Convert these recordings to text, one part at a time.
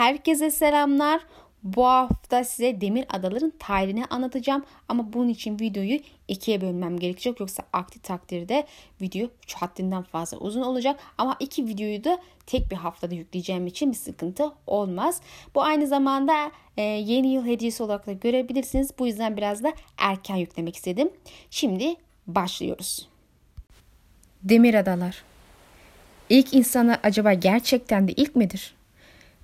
Herkese selamlar. Bu hafta size Demir Adaların tarihini anlatacağım ama bunun için videoyu ikiye bölmem gerekecek yoksa aktif takdirde video haddinden fazla uzun olacak ama iki videoyu da tek bir haftada yükleyeceğim için bir sıkıntı olmaz. Bu aynı zamanda e, yeni yıl hediyesi olarak da görebilirsiniz. Bu yüzden biraz da erken yüklemek istedim. Şimdi başlıyoruz. Demir Adalar İlk insanlar acaba gerçekten de ilk midir?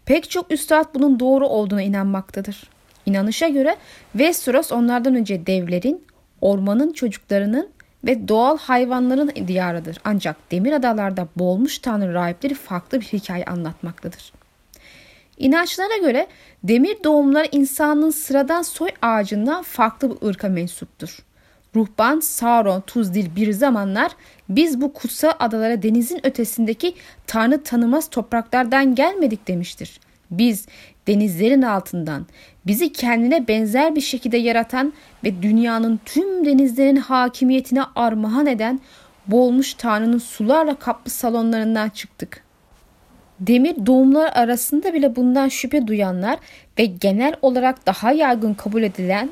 Pek çok üstad bunun doğru olduğuna inanmaktadır. İnanışa göre Westeros onlardan önce devlerin, ormanın çocuklarının ve doğal hayvanların diyarıdır. Ancak demir adalarda boğulmuş tanrı rahipleri farklı bir hikaye anlatmaktadır. İnançlara göre demir doğumlar insanın sıradan soy ağacından farklı bir ırka mensuptur. Ruhban Sauron Tuzdil bir zamanlar biz bu kutsal adalara denizin ötesindeki tanrı tanımaz topraklardan gelmedik demiştir. Biz denizlerin altından bizi kendine benzer bir şekilde yaratan ve dünyanın tüm denizlerin hakimiyetine armağan eden boğulmuş Tanrı'nın sularla kaplı salonlarından çıktık. Demir doğumlar arasında bile bundan şüphe duyanlar ve genel olarak daha yaygın kabul edilen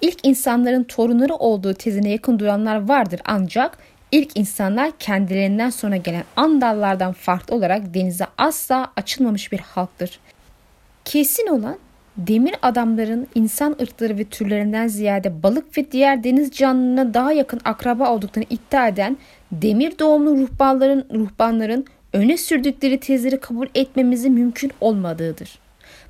ilk insanların torunları olduğu tezine yakın duranlar vardır ancak ilk insanlar kendilerinden sonra gelen Andallardan farklı olarak denize asla açılmamış bir halktır. Kesin olan demir adamların insan ırkları ve türlerinden ziyade balık ve diğer deniz canlılığına daha yakın akraba olduklarını iddia eden demir doğumlu ruhbanların, ruhbanların öne sürdükleri tezleri kabul etmemizi mümkün olmadığıdır.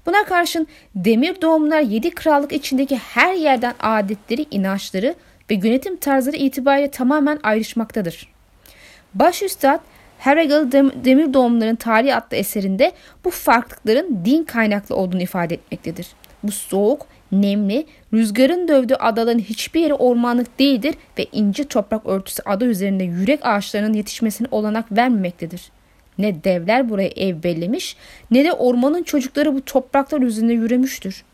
Buna karşın demir doğumlar yedi krallık içindeki her yerden adetleri, inançları ve yönetim tarzları itibariyle tamamen ayrışmaktadır. Baş Üstad Herregel Demir Doğumların Tarihi adlı eserinde bu farklılıkların din kaynaklı olduğunu ifade etmektedir. Bu soğuk, nemli, rüzgarın dövdüğü adaların hiçbir yeri ormanlık değildir ve ince toprak örtüsü ada üzerinde yürek ağaçlarının yetişmesine olanak vermemektedir. Ne devler buraya ev bellemiş ne de ormanın çocukları bu topraklar üzerinde yürümüştür.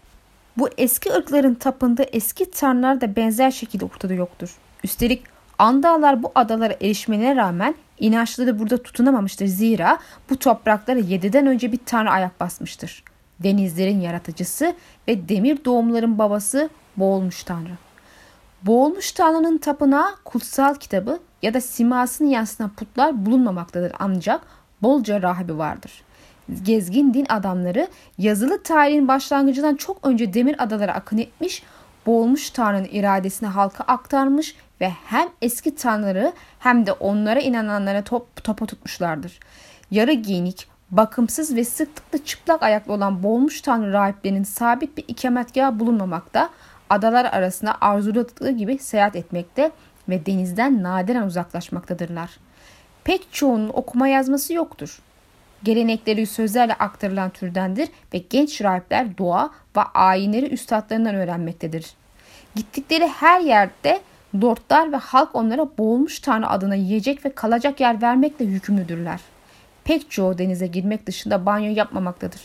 Bu eski ırkların tapındığı eski tanrılar da benzer şekilde ortada yoktur. Üstelik Andallar bu adalara erişmelerine rağmen inançları burada tutunamamıştır. Zira bu topraklara 7'den önce bir tanrı ayak basmıştır. Denizlerin yaratıcısı ve demir doğumların babası boğulmuş tanrı. Boğulmuş tanrının tapınağı kutsal kitabı ya da simasını yansıtan putlar bulunmamaktadır ancak bolca rahibi vardır. Gezgin din adamları yazılı tarihin başlangıcından çok önce demir adalara akın etmiş, boğulmuş tanrının iradesini halka aktarmış ve hem eski tanrıları hem de onlara inananlara top, topa tutmuşlardır. Yarı giyinik, bakımsız ve sıklıkla çıplak ayaklı olan boğulmuş tanrı rahiplerinin sabit bir ikametgahı bulunmamakta, adalar arasında arzuladıkları gibi seyahat etmekte ve denizden nadiren uzaklaşmaktadırlar. Pek çoğunun okuma yazması yoktur. Gelenekleri sözlerle aktarılan türdendir ve genç rahipler doğa ve ayinleri üstadlarından öğrenmektedir. Gittikleri her yerde lordlar ve halk onlara boğulmuş tanrı adına yiyecek ve kalacak yer vermekle yükümlüdürler. Pek çoğu denize girmek dışında banyo yapmamaktadır.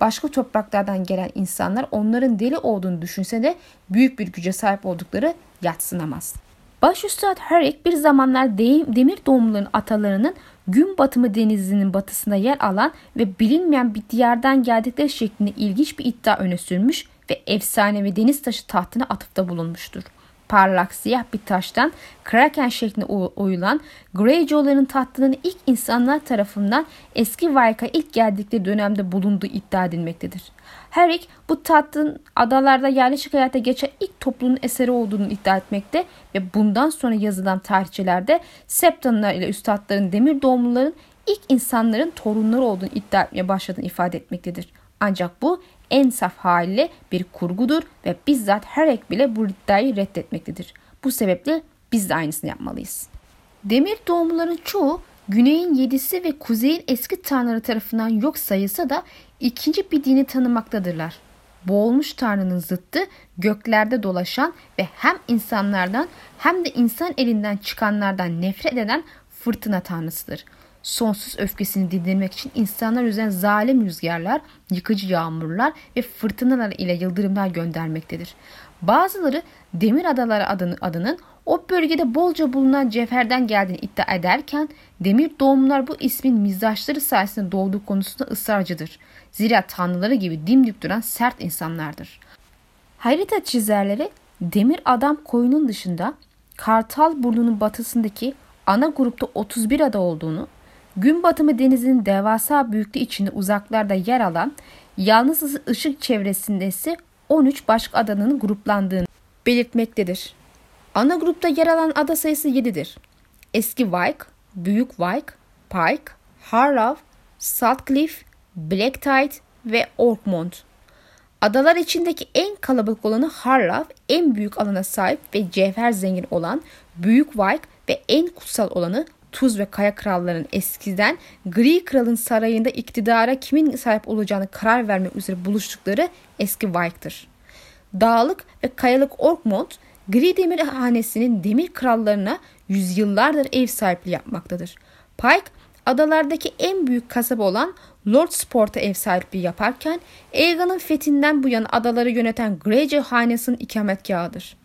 Başka topraklardan gelen insanlar onların deli olduğunu düşünse de büyük bir güce sahip oldukları yatsınamaz. Başüstad Herrick bir zamanlar demir doğumluların atalarının gün batımı denizinin batısında yer alan ve bilinmeyen bir diyardan geldikleri şeklinde ilginç bir iddia öne sürmüş ve efsanevi deniz taşı tahtına atıfta bulunmuştur parlak siyah bir taştan kraken şeklinde oyulan Greyjoy'ların tahtının ilk insanlar tarafından eski Vayka ilk geldikleri dönemde bulunduğu iddia edilmektedir. Herrick bu tahtın adalarda yerleşik hayata geçen ilk toplumun eseri olduğunu iddia etmekte ve bundan sonra yazılan tarihçilerde Septanlar ile üstadların demir doğumluların ilk insanların torunları olduğunu iddia etmeye başladığını ifade etmektedir. Ancak bu en saf haliyle bir kurgudur ve bizzat her ek bile bu iddiayı reddetmektedir. Bu sebeple biz de aynısını yapmalıyız. Demir doğumluların çoğu güneyin yedisi ve kuzeyin eski tanrıları tarafından yok sayılsa da ikinci bir dini tanımaktadırlar. Boğulmuş tanrının zıttı göklerde dolaşan ve hem insanlardan hem de insan elinden çıkanlardan nefret eden fırtına tanrısıdır sonsuz öfkesini dindirmek için insanlar üzerine zalim rüzgarlar, yıkıcı yağmurlar ve fırtınalar ile yıldırımlar göndermektedir. Bazıları Demir Adaları adını, adının o bölgede bolca bulunan cevherden geldiğini iddia ederken demir doğumlular bu ismin mizdaşları sayesinde doğduğu konusunda ısrarcıdır. Zira tanrıları gibi dimdik duran sert insanlardır. Harita çizerleri demir adam koyunun dışında Kartal burnunun batısındaki ana grupta 31 ada olduğunu, gün batımı denizinin devasa büyüklüğü içinde uzaklarda yer alan yalnız ışık çevresinde ise 13 başka adanın gruplandığını belirtmektedir. Ana grupta yer alan ada sayısı 7'dir. Eski Wick, Büyük Wick, Pike, Harlow, Saltcliffe, Black Tide ve Orkmont. Adalar içindeki en kalabalık olanı Harlow, en büyük alana sahip ve cevher zengin olan Büyük Wick ve en kutsal olanı Tuz ve Kaya krallarının eskiden Gri Kral'ın sarayında iktidara kimin sahip olacağını karar vermek üzere buluştukları eski Wick'tır. Dağlık ve kayalık Orkmont Gri Demir Hanesi'nin demir krallarına yüzyıllardır ev sahipliği yapmaktadır. Pike adalardaki en büyük kasaba olan Lord Sport'a ev sahipliği yaparken Aegon'un fethinden bu yana adaları yöneten Greyjoy hanesinin ikametgahıdır.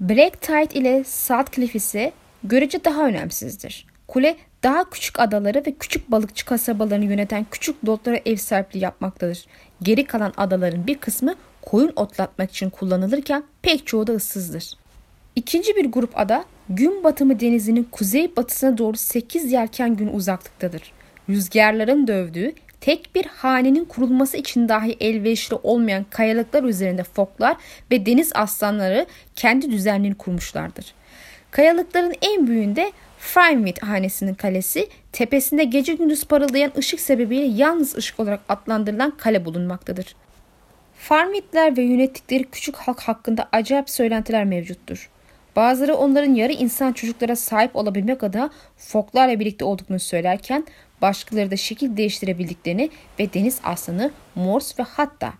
Black Tide ile Saltcliffe ise görece daha önemsizdir. Kule daha küçük adaları ve küçük balıkçı kasabalarını yöneten küçük lordlara ev sahipliği yapmaktadır. Geri kalan adaların bir kısmı koyun otlatmak için kullanılırken pek çoğu da ıssızdır. İkinci bir grup ada gün batımı denizinin kuzey batısına doğru 8 yelken gün uzaklıktadır. Rüzgarların dövdüğü tek bir hanenin kurulması için dahi elverişli olmayan kayalıklar üzerinde foklar ve deniz aslanları kendi düzenlerini kurmuşlardır. Kayalıkların en büyüğünde Frymouth hanesinin kalesi, tepesinde gece gündüz parıldayan ışık sebebiyle yalnız ışık olarak adlandırılan kale bulunmaktadır. Farmitler ve yönettikleri küçük halk hakkında acayip söylentiler mevcuttur. Bazıları onların yarı insan çocuklara sahip olabilmek adına foklarla birlikte olduklarını söylerken başkaları da şekil değiştirebildiklerini ve deniz aslanı, mors ve hatta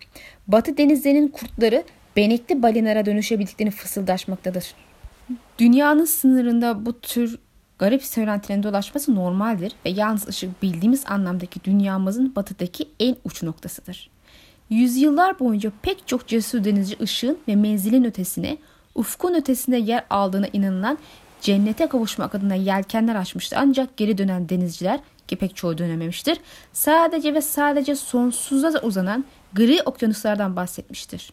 batı denizlerinin kurtları benekli balinara dönüşebildiklerini fısıldaşmaktadır. Dünyanın sınırında bu tür garip söylentilerin dolaşması normaldir ve yalnız ışık bildiğimiz anlamdaki dünyamızın batıdaki en uç noktasıdır. Yüzyıllar boyunca pek çok cesur denizci ışığın ve menzilin ötesine, ufkun ötesinde yer aldığına inanılan cennete kavuşmak adına yelkenler açmıştı. Ancak geri dönen denizciler ki pek çoğu dönememiştir. Sadece ve sadece sonsuza uzanan gri okyanuslardan bahsetmiştir.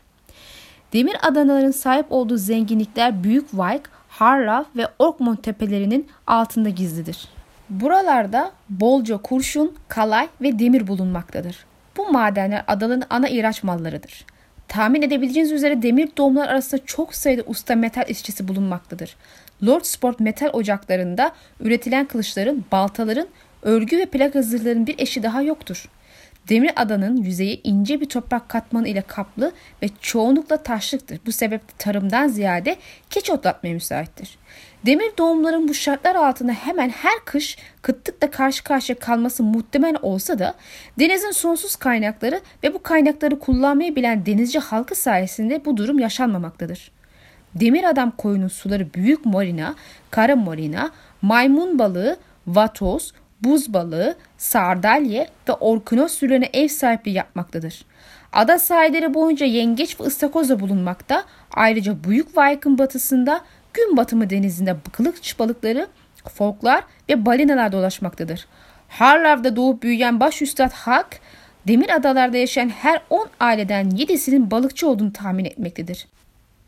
Demir adaların sahip olduğu zenginlikler Büyük Wick, Harlow ve Orkmont tepelerinin altında gizlidir. Buralarda bolca kurşun, kalay ve demir bulunmaktadır. Bu madenler adaların ana ihraç mallarıdır. Tahmin edebileceğiniz üzere demir doğumlar arasında çok sayıda usta metal işçisi bulunmaktadır. Lord Sport metal ocaklarında üretilen kılıçların, baltaların, örgü ve plak hazırların bir eşi daha yoktur. Demir adanın yüzeyi ince bir toprak katmanı ile kaplı ve çoğunlukla taşlıktır. Bu sebeple tarımdan ziyade keç otlatmaya müsaittir. Demir doğumların bu şartlar altında hemen her kış kıtlıkla karşı karşıya kalması muhtemel olsa da denizin sonsuz kaynakları ve bu kaynakları kullanmayı bilen denizci halkı sayesinde bu durum yaşanmamaktadır. Demir adam koyunun suları büyük morina, kara morina, maymun balığı, vatoz, buz balığı, sardalye ve orkinos türlerine ev sahipliği yapmaktadır. Ada sahilleri boyunca yengeç ve ıstakoz da bulunmakta. Ayrıca Büyük Vayk'ın batısında gün batımı denizinde kılıç balıkları, folklar ve balinalar dolaşmaktadır. Harlav'da doğup büyüyen baş üstad Hak, demir adalarda yaşayan her 10 aileden 7'sinin balıkçı olduğunu tahmin etmektedir.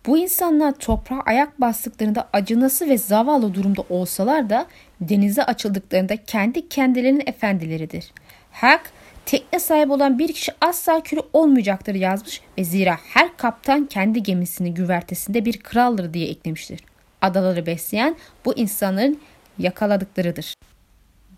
Bu insanlar toprağa ayak bastıklarında acınası ve zavallı durumda olsalar da denize açıldıklarında kendi kendilerinin efendileridir. Hak, tekne sahibi olan bir kişi asla kürü olmayacaktır yazmış ve zira her kaptan kendi gemisinin güvertesinde bir kraldır diye eklemiştir. Adaları besleyen bu insanların yakaladıklarıdır.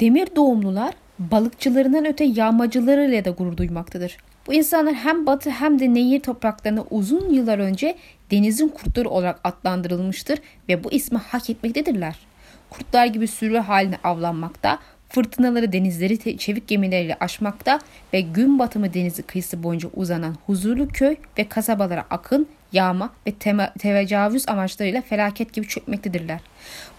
Demir doğumlular balıkçılarından öte yağmacılarıyla da gurur duymaktadır. Bu insanlar hem batı hem de nehir topraklarına uzun yıllar önce denizin kurtları olarak adlandırılmıştır ve bu ismi hak etmektedirler. Kurtlar gibi sürü haline avlanmakta, fırtınaları denizleri çevik gemileriyle aşmakta ve gün batımı denizi kıyısı boyunca uzanan huzurlu köy ve kasabalara akın, yağma ve tema, tecavüz amaçlarıyla felaket gibi çökmektedirler.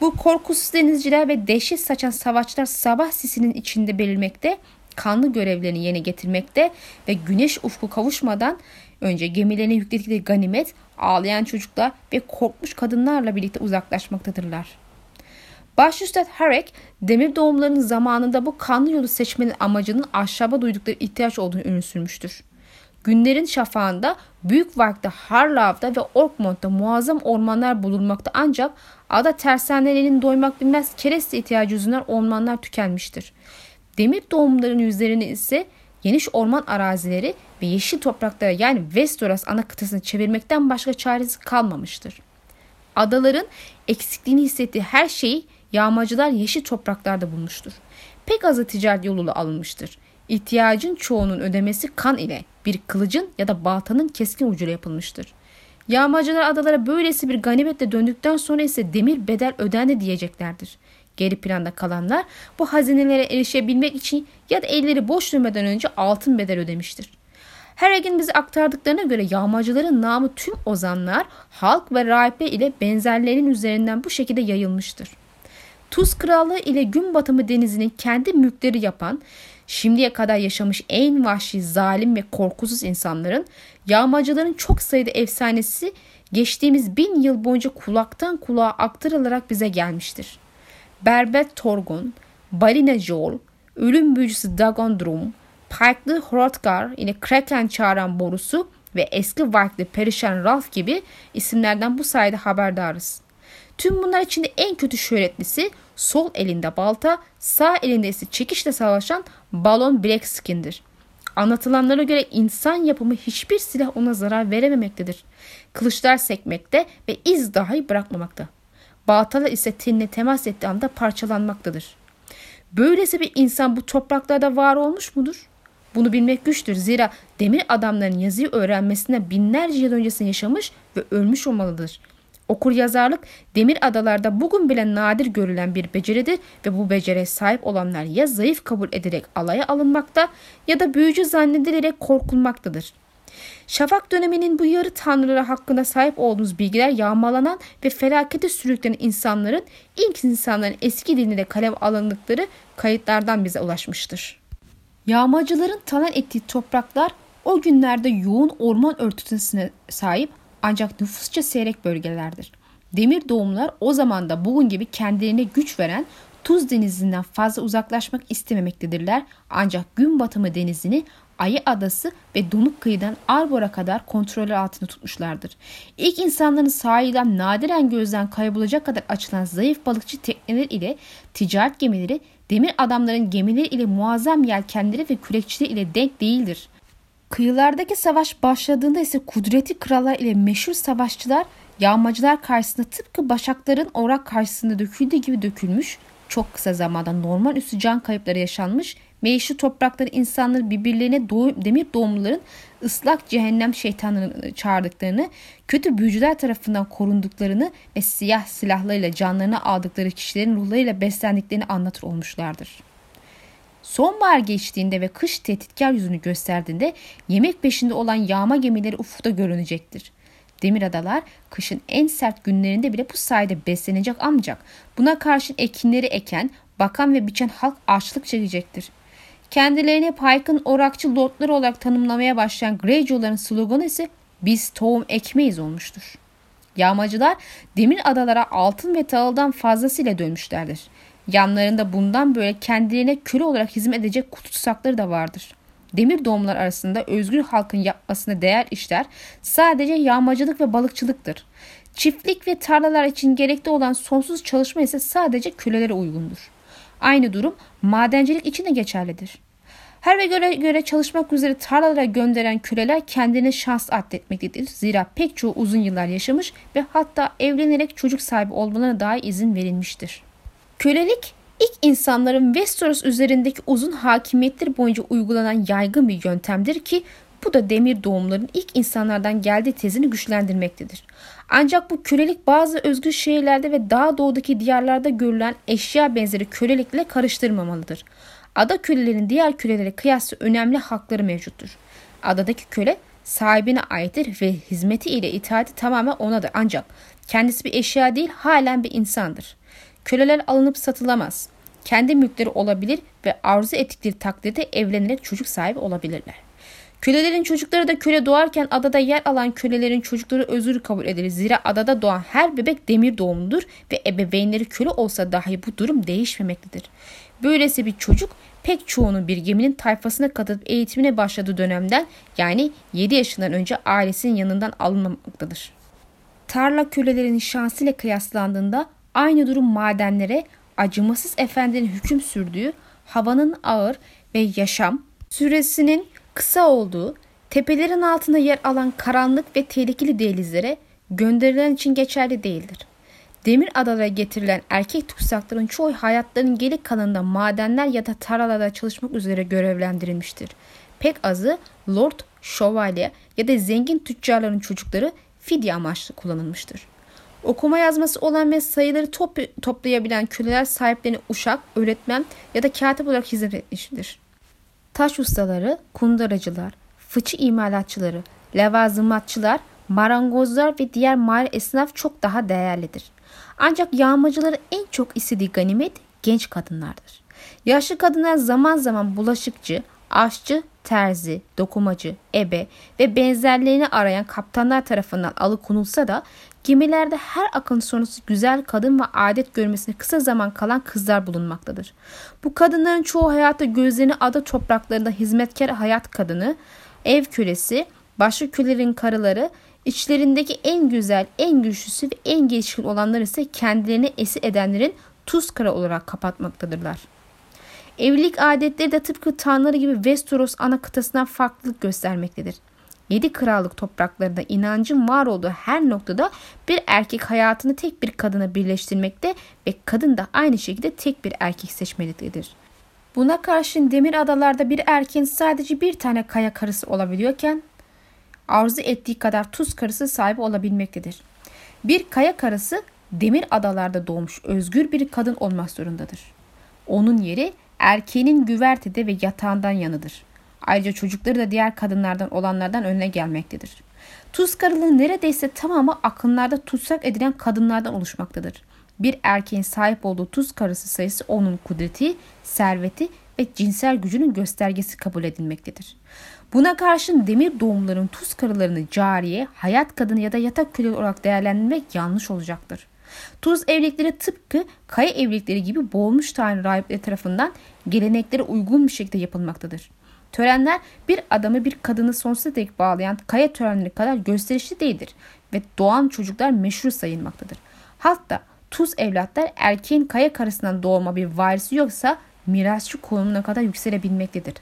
Bu korkusuz denizciler ve dehşet saçan savaşlar sabah sisinin içinde belirmekte, kanlı görevlerini yerine getirmekte ve güneş ufku kavuşmadan önce gemilerine yükledikleri ganimet ağlayan çocuklar ve korkmuş kadınlarla birlikte uzaklaşmaktadırlar. Başüstad Harek, demir doğumlarının zamanında bu kanlı yolu seçmenin amacının ahşaba duydukları ihtiyaç olduğunu ünlü sürmüştür. Günlerin şafağında Büyük Vark'ta, Harlav'da ve Orkmont'ta muazzam ormanlar bulunmakta ancak ada tersanelerinin doymak bilmez kereste ihtiyacı yüzünden ormanlar tükenmiştir. Demir doğumların yüzlerini ise geniş orman arazileri ve yeşil topraklara yani Westeros ana kıtasını çevirmekten başka çaresi kalmamıştır. Adaların eksikliğini hissettiği her şeyi yağmacılar yeşil topraklarda bulmuştur. Pek azı ticaret yoluyla alınmıştır. İhtiyacın çoğunun ödemesi kan ile bir kılıcın ya da baltanın keskin ucuyla yapılmıştır. Yağmacılar adalara böylesi bir ganimetle döndükten sonra ise demir bedel ödendi diyeceklerdir. Geri planda kalanlar bu hazinelere erişebilmek için ya da elleri boş dönmeden önce altın bedel ödemiştir. Her egin bize aktardıklarına göre yağmacıların namı tüm ozanlar, halk ve rahipler ile benzerlerinin üzerinden bu şekilde yayılmıştır. Tuz Krallığı ile gün batımı denizinin kendi mülkleri yapan, şimdiye kadar yaşamış en vahşi, zalim ve korkusuz insanların, yağmacıların çok sayıda efsanesi geçtiğimiz bin yıl boyunca kulaktan kulağa aktarılarak bize gelmiştir. Berbet Torgon, Balina Joel, ölüm büyücüsü Dagon Drum, Pike'lı Hrothgar, yine Kraken çağıran borusu ve eski Varklı Perişan Ralph gibi isimlerden bu sayede haberdarız. Tüm bunlar içinde en kötü şöhretlisi sol elinde balta, sağ elinde ise çekişle savaşan Balon Blackskin'dir. Anlatılanlara göre insan yapımı hiçbir silah ona zarar verememektedir. Kılıçlar sekmekte ve iz dahi bırakmamakta. Baltalar ise tenine temas ettiği anda parçalanmaktadır. Böylesi bir insan bu topraklarda var olmuş mudur? Bunu bilmek güçtür. Zira demir adamların yazıyı öğrenmesine binlerce yıl öncesinde yaşamış ve ölmüş olmalıdır. Okur yazarlık demir adalarda bugün bile nadir görülen bir beceridir ve bu beceriye sahip olanlar ya zayıf kabul edilerek alaya alınmakta ya da büyücü zannedilerek korkulmaktadır. Şafak döneminin bu yarı tanrıları hakkında sahip olduğunuz bilgiler yağmalanan ve felakete sürüklenen insanların ilk insanların eski dilinde kalem alındıkları kayıtlardan bize ulaşmıştır. Yağmacıların talan ettiği topraklar o günlerde yoğun orman örtüsüne sahip ancak nüfusça seyrek bölgelerdir. Demir doğumlar o zaman da bugün gibi kendilerine güç veren Tuz denizinden fazla uzaklaşmak istememektedirler ancak gün batımı denizini Ayı Adası ve Donuk Kıyı'dan Arbor'a kadar kontrolü altında tutmuşlardır. İlk insanların sahilden nadiren gözden kaybolacak kadar açılan zayıf balıkçı tekneler ile ticaret gemileri demir adamların gemileri ile muazzam yelkenleri ve kürekçileri ile denk değildir. Kıyılardaki savaş başladığında ise kudreti krallar ile meşhur savaşçılar yağmacılar karşısında tıpkı başakların orak karşısında döküldüğü gibi dökülmüş, çok kısa zamanda normal üstü can kayıpları yaşanmış Meyişli toprakları insanları birbirlerine doğum, demir doğumluların ıslak cehennem şeytanlarını çağırdıklarını, kötü büyücüler tarafından korunduklarını ve siyah silahlarıyla canlarını aldıkları kişilerin ruhlarıyla beslendiklerini anlatır olmuşlardır. Sonbahar geçtiğinde ve kış tehditkar yüzünü gösterdiğinde yemek peşinde olan yağma gemileri ufukta görünecektir. Demir adalar kışın en sert günlerinde bile bu sayede beslenecek ancak buna karşın ekinleri eken, bakan ve biçen halk açlık çekecektir. Kendilerini Pike'ın orakçı lordları olarak tanımlamaya başlayan Greyjoy'ların sloganı ise biz tohum ekmeyiz olmuştur. Yağmacılar demir adalara altın ve tahıldan fazlasıyla dönmüşlerdir. Yanlarında bundan böyle kendilerine köle olarak hizmet edecek tutsakları da vardır. Demir doğumlar arasında özgür halkın yapmasına değer işler sadece yağmacılık ve balıkçılıktır. Çiftlik ve tarlalar için gerekli olan sonsuz çalışma ise sadece kölelere uygundur. Aynı durum madencilik için de geçerlidir. Her ve göre, göre çalışmak üzere tarlalara gönderen köleler kendine şans atletmektedir. Zira pek çoğu uzun yıllar yaşamış ve hatta evlenerek çocuk sahibi olmalarına dahi izin verilmiştir. Kölelik ilk insanların Westeros üzerindeki uzun hakimiyetleri boyunca uygulanan yaygın bir yöntemdir ki bu da demir doğumların ilk insanlardan geldiği tezini güçlendirmektedir. Ancak bu kölelik bazı özgür şehirlerde ve daha doğudaki diyarlarda görülen eşya benzeri kölelikle karıştırmamalıdır. Ada kölelerinin diğer kölelere kıyasla önemli hakları mevcuttur. Adadaki köle sahibine aittir ve hizmeti ile itaati tamamen onadır. Ancak kendisi bir eşya değil halen bir insandır. Köleler alınıp satılamaz. kendi mülkleri olabilir ve arzu ettikleri takdirde evlenerek çocuk sahibi olabilirler. Kölelerin çocukları da köle doğarken adada yer alan kölelerin çocukları özür kabul edilir. Zira adada doğan her bebek demir doğumludur ve ebeveynleri köle olsa dahi bu durum değişmemektedir. Böylesi bir çocuk pek çoğunun bir geminin tayfasına katılıp eğitimine başladığı dönemden yani 7 yaşından önce ailesinin yanından alınmamaktadır. Tarla kölelerinin şansıyla kıyaslandığında aynı durum madenlere acımasız efendinin hüküm sürdüğü havanın ağır ve yaşam süresinin kısa olduğu, tepelerin altında yer alan karanlık ve tehlikeli dehlizlere gönderilen için geçerli değildir. Demir adalara getirilen erkek tutsakların çoğu hayatlarının geri kalanında madenler ya da tarlalarda çalışmak üzere görevlendirilmiştir. Pek azı lord, şövalye ya da zengin tüccarların çocukları fidye amaçlı kullanılmıştır. Okuma yazması olan ve sayıları top toplayabilen köleler sahiplerine uşak, öğretmen ya da katip olarak hizmet etmiştir. Taş ustaları, kundaracılar, fıçı imalatçıları, levazımatçılar, marangozlar ve diğer mal esnaf çok daha değerlidir. Ancak yağmacıları en çok istediği ganimet genç kadınlardır. Yaşlı kadınlar zaman zaman bulaşıkçı, aşçı, terzi, dokumacı, ebe ve benzerlerini arayan kaptanlar tarafından alıkonulsa da gemilerde her akın sonrası güzel kadın ve adet görmesine kısa zaman kalan kızlar bulunmaktadır. Bu kadınların çoğu hayatta gözlerini ada topraklarında hizmetkar hayat kadını, ev kölesi, başka kölelerin karıları, içlerindeki en güzel, en güçlüsü ve en gelişkin olanlar ise kendilerini esir edenlerin tuz kara olarak kapatmaktadırlar. Evlilik adetleri de tıpkı tanrıları gibi Westeros ana kıtasından farklılık göstermektedir. Yedi krallık topraklarında inancın var olduğu her noktada bir erkek hayatını tek bir kadına birleştirmekte ve kadın da aynı şekilde tek bir erkek seçmelidir. Buna karşın demir adalarda bir erkeğin sadece bir tane kaya karısı olabiliyorken arzu ettiği kadar tuz karısı sahibi olabilmektedir. Bir kaya karısı demir adalarda doğmuş özgür bir kadın olmak zorundadır. Onun yeri erkeğinin güvertede ve yatağından yanıdır. Ayrıca çocukları da diğer kadınlardan olanlardan önüne gelmektedir. Tuz karılığı neredeyse tamamı akınlarda tutsak edilen kadınlardan oluşmaktadır. Bir erkeğin sahip olduğu tuz karısı sayısı onun kudreti, serveti ve cinsel gücünün göstergesi kabul edilmektedir. Buna karşın demir doğumların tuz karılarını cariye, hayat kadını ya da yatak köle olarak değerlendirmek yanlış olacaktır. Tuz evlilikleri tıpkı kaya evlilikleri gibi boğulmuş tanrı rahipleri tarafından geleneklere uygun bir şekilde yapılmaktadır. Törenler bir adamı bir kadını sonsuza dek bağlayan kaya törenleri kadar gösterişli değildir ve doğan çocuklar meşhur sayılmaktadır. Hatta tuz evlatlar erkeğin kaya karısından doğma bir varisi yoksa mirasçı konumuna kadar yükselebilmektedir.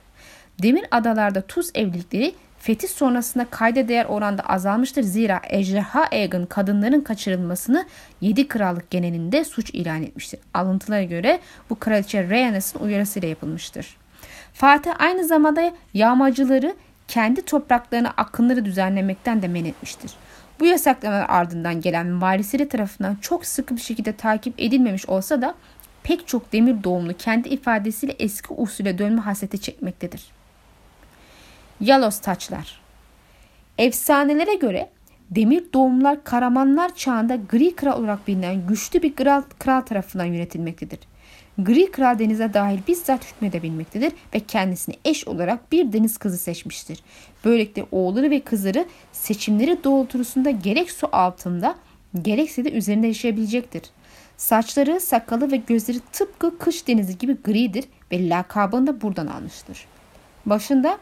Demir adalarda tuz evlilikleri fetih sonrasında kayda değer oranda azalmıştır. Zira ejderha Aegon kadınların kaçırılmasını 7 krallık genelinde suç ilan etmiştir. Alıntılara göre bu kraliçe Rhaenys'in uyarısıyla yapılmıştır. Fatih aynı zamanda yağmacıları kendi topraklarına akınları düzenlemekten de men etmiştir. Bu yasaklamalar ardından gelen varisleri tarafından çok sıkı bir şekilde takip edilmemiş olsa da pek çok demir doğumlu kendi ifadesiyle eski usule dönme hasreti çekmektedir. Yalos taçlar Efsanelere göre demir doğumlar Karamanlar çağında Gri Kral olarak bilinen güçlü bir kral, kral tarafından yönetilmektedir. Gri Kral denize dahil bizzat hükmedebilmektedir ve kendisini eş olarak bir deniz kızı seçmiştir. Böylelikle oğulları ve kızları seçimleri doğrultusunda gerek su altında gerekse de üzerinde yaşayabilecektir. Saçları, sakalı ve gözleri tıpkı kış denizi gibi gridir ve lakabını da buradan almıştır. Başında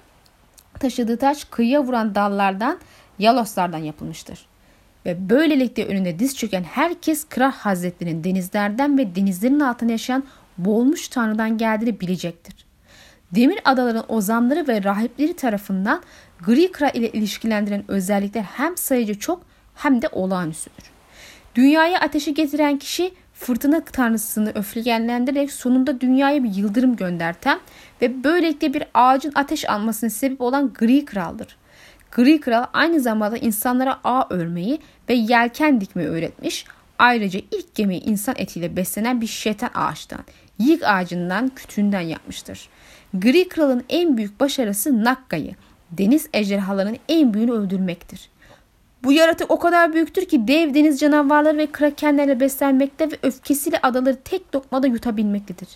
taşıdığı taş kıyıya vuran dallardan, yaloslardan yapılmıştır. Ve böylelikle önünde diz çöken herkes Kral Hazretleri'nin denizlerden ve denizlerin altında yaşayan boğulmuş tanrıdan geldiğini bilecektir. Demir adaların ozanları ve rahipleri tarafından Gri Kral ile ilişkilendiren özellikler hem sayıcı çok hem de olağanüstüdür. Dünyaya ateşi getiren kişi fırtına tanrısını öfkelendirerek sonunda dünyaya bir yıldırım gönderten ve böylelikle bir ağacın ateş almasına sebep olan Gri Kral'dır. Gri Kral aynı zamanda insanlara ağ örmeyi ve yelken dikmeyi öğretmiş. Ayrıca ilk gemiyi insan etiyle beslenen bir şeytan ağaçtan, yık ağacından, kütüğünden yapmıştır. Gri Kral'ın en büyük başarısı Nakka'yı, deniz ejderhalarının en büyüğünü öldürmektir. Bu yaratık o kadar büyüktür ki dev deniz canavarları ve krakenlerle beslenmekte ve öfkesiyle adaları tek lokmada yutabilmektedir.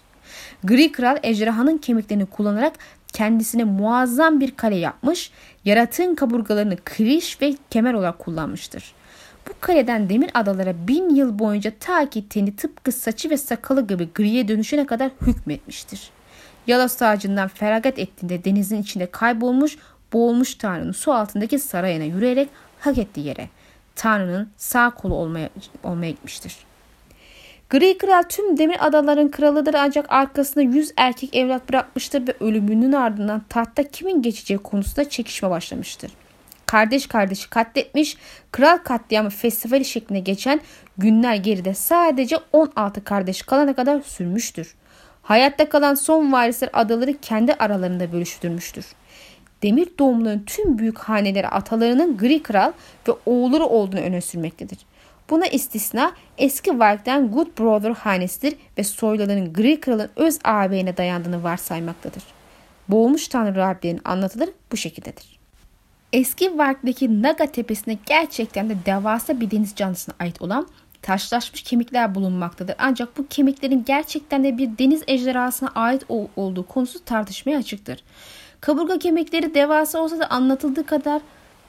Gri kral ejderhanın kemiklerini kullanarak kendisine muazzam bir kale yapmış, yaratığın kaburgalarını kriş ve kemer olarak kullanmıştır. Bu kaleden demir adalara bin yıl boyunca ta ki teni tıpkı saçı ve sakalı gibi griye dönüşene kadar hükmetmiştir. Yalos ağacından feragat ettiğinde denizin içinde kaybolmuş, boğulmuş Tanrı'nın su altındaki sarayına yürüyerek hak ettiği yere, Tanrı'nın sağ kolu olmaya, olmaya gitmiştir. Gri kral tüm demir adaların kralıdır ancak arkasında yüz erkek evlat bırakmıştır ve ölümünün ardından tahta kimin geçeceği konusunda çekişme başlamıştır. Kardeş kardeşi katletmiş, kral katliamı festivali şeklinde geçen günler geride sadece 16 kardeş kalana kadar sürmüştür. Hayatta kalan son varisler adaları kendi aralarında bölüştürmüştür. Demir doğumluların tüm büyük haneleri atalarının Gri Kral ve oğulları olduğunu öne sürmektedir. Buna istisna eski Vark'tan Good Brother hanesidir ve soyluların Gri Kral'ın öz ağabeyine dayandığını varsaymaktadır. Boğulmuş tanrı rahiplerin anlatıları bu şekildedir. Eski Vark'taki Naga tepesinde gerçekten de devasa bir deniz canlısına ait olan taşlaşmış kemikler bulunmaktadır. Ancak bu kemiklerin gerçekten de bir deniz ejderhasına ait olduğu konusu tartışmaya açıktır. Kaburga kemikleri devasa olsa da anlatıldığı kadar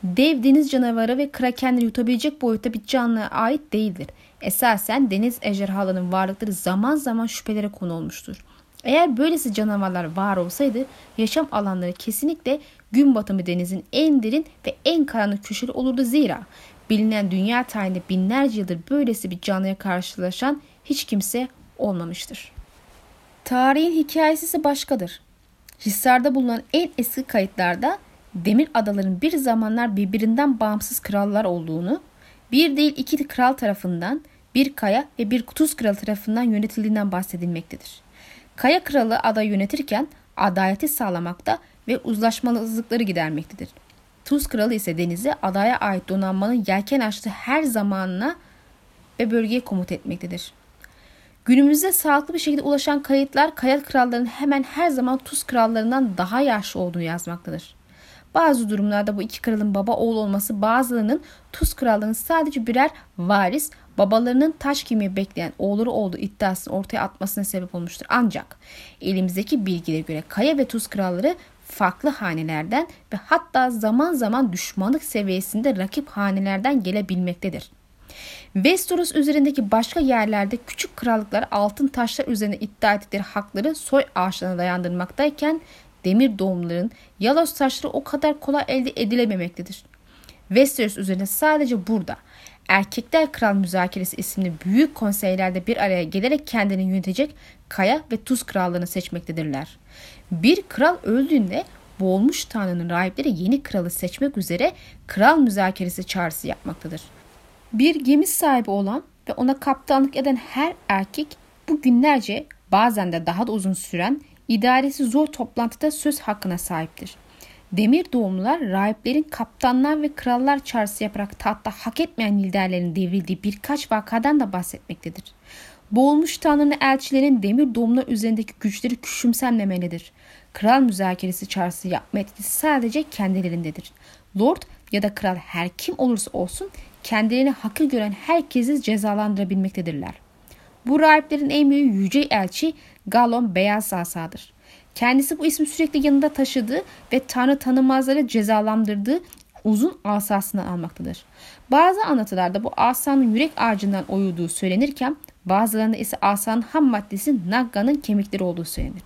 dev deniz canavarı ve krakenleri yutabilecek boyutta bir canlıya ait değildir. Esasen deniz ejderhalarının varlıkları zaman zaman şüphelere konu olmuştur. Eğer böylesi canavarlar var olsaydı yaşam alanları kesinlikle gün batımı denizin en derin ve en karanlık köşeli olurdu zira bilinen dünya tarihinde binlerce yıldır böylesi bir canlıya karşılaşan hiç kimse olmamıştır. Tarihin hikayesi ise başkadır. Hisar'da bulunan en eski kayıtlarda Demir adaların bir zamanlar birbirinden bağımsız krallar olduğunu, bir değil iki kral tarafından, bir kaya ve bir tuz kralı tarafından yönetildiğinden bahsedilmektedir. Kaya kralı ada yönetirken adaleti sağlamakta ve uzlaşmazlıkları gidermektedir. Tuz kralı ise denize adaya ait donanmanın yelken açtığı her zamanına ve bölgeye komut etmektedir. Günümüzde sağlıklı bir şekilde ulaşan kayıtlar Kaya krallarının hemen her zaman Tuz krallarından daha yaşlı olduğunu yazmaktadır. Bazı durumlarda bu iki kralın baba oğul olması bazılarının Tuz krallığının sadece birer varis babalarının taş kimi bekleyen oğulları olduğu iddiasını ortaya atmasına sebep olmuştur. Ancak elimizdeki bilgilere göre Kaya ve Tuz kralları farklı hanelerden ve hatta zaman zaman düşmanlık seviyesinde rakip hanelerden gelebilmektedir. Westeros üzerindeki başka yerlerde küçük krallıklar altın taşlar üzerine iddia ettikleri hakları soy ağaçlarına dayandırmaktayken demir doğumların yalos taşları o kadar kolay elde edilememektedir. Westeros üzerinde sadece burada Erkekler Kral Müzakeresi isimli büyük konseylerde bir araya gelerek kendini yönetecek kaya ve tuz krallığını seçmektedirler. Bir kral öldüğünde boğulmuş tanrının rahipleri yeni kralı seçmek üzere kral müzakeresi çağrısı yapmaktadır. Bir gemi sahibi olan ve ona kaptanlık eden her erkek bu günlerce bazen de daha da uzun süren idaresi zor toplantıda söz hakkına sahiptir. Demir doğumlular rahiplerin kaptanlar ve krallar çağrısı yaparak tahtta hak etmeyen liderlerin devrildiği birkaç vakadan da bahsetmektedir. Boğulmuş tanrının elçilerin demir doğumlar üzerindeki güçleri küçümsenmemelidir. Kral müzakeresi çağrısı yapma etkisi sadece kendilerindedir. Lord ya da kral her kim olursa olsun kendilerini hakir gören herkesi cezalandırabilmektedirler. Bu rahiplerin en büyüğü yüce elçi Galon Beyaz Asa'dır. Kendisi bu ismi sürekli yanında taşıdığı ve tanrı tanımazları cezalandırdığı uzun asasını almaktadır. Bazı anlatılarda bu asanın yürek ağacından oyulduğu söylenirken bazılarında ise asanın ham maddesi Nagga'nın kemikleri olduğu söylenir.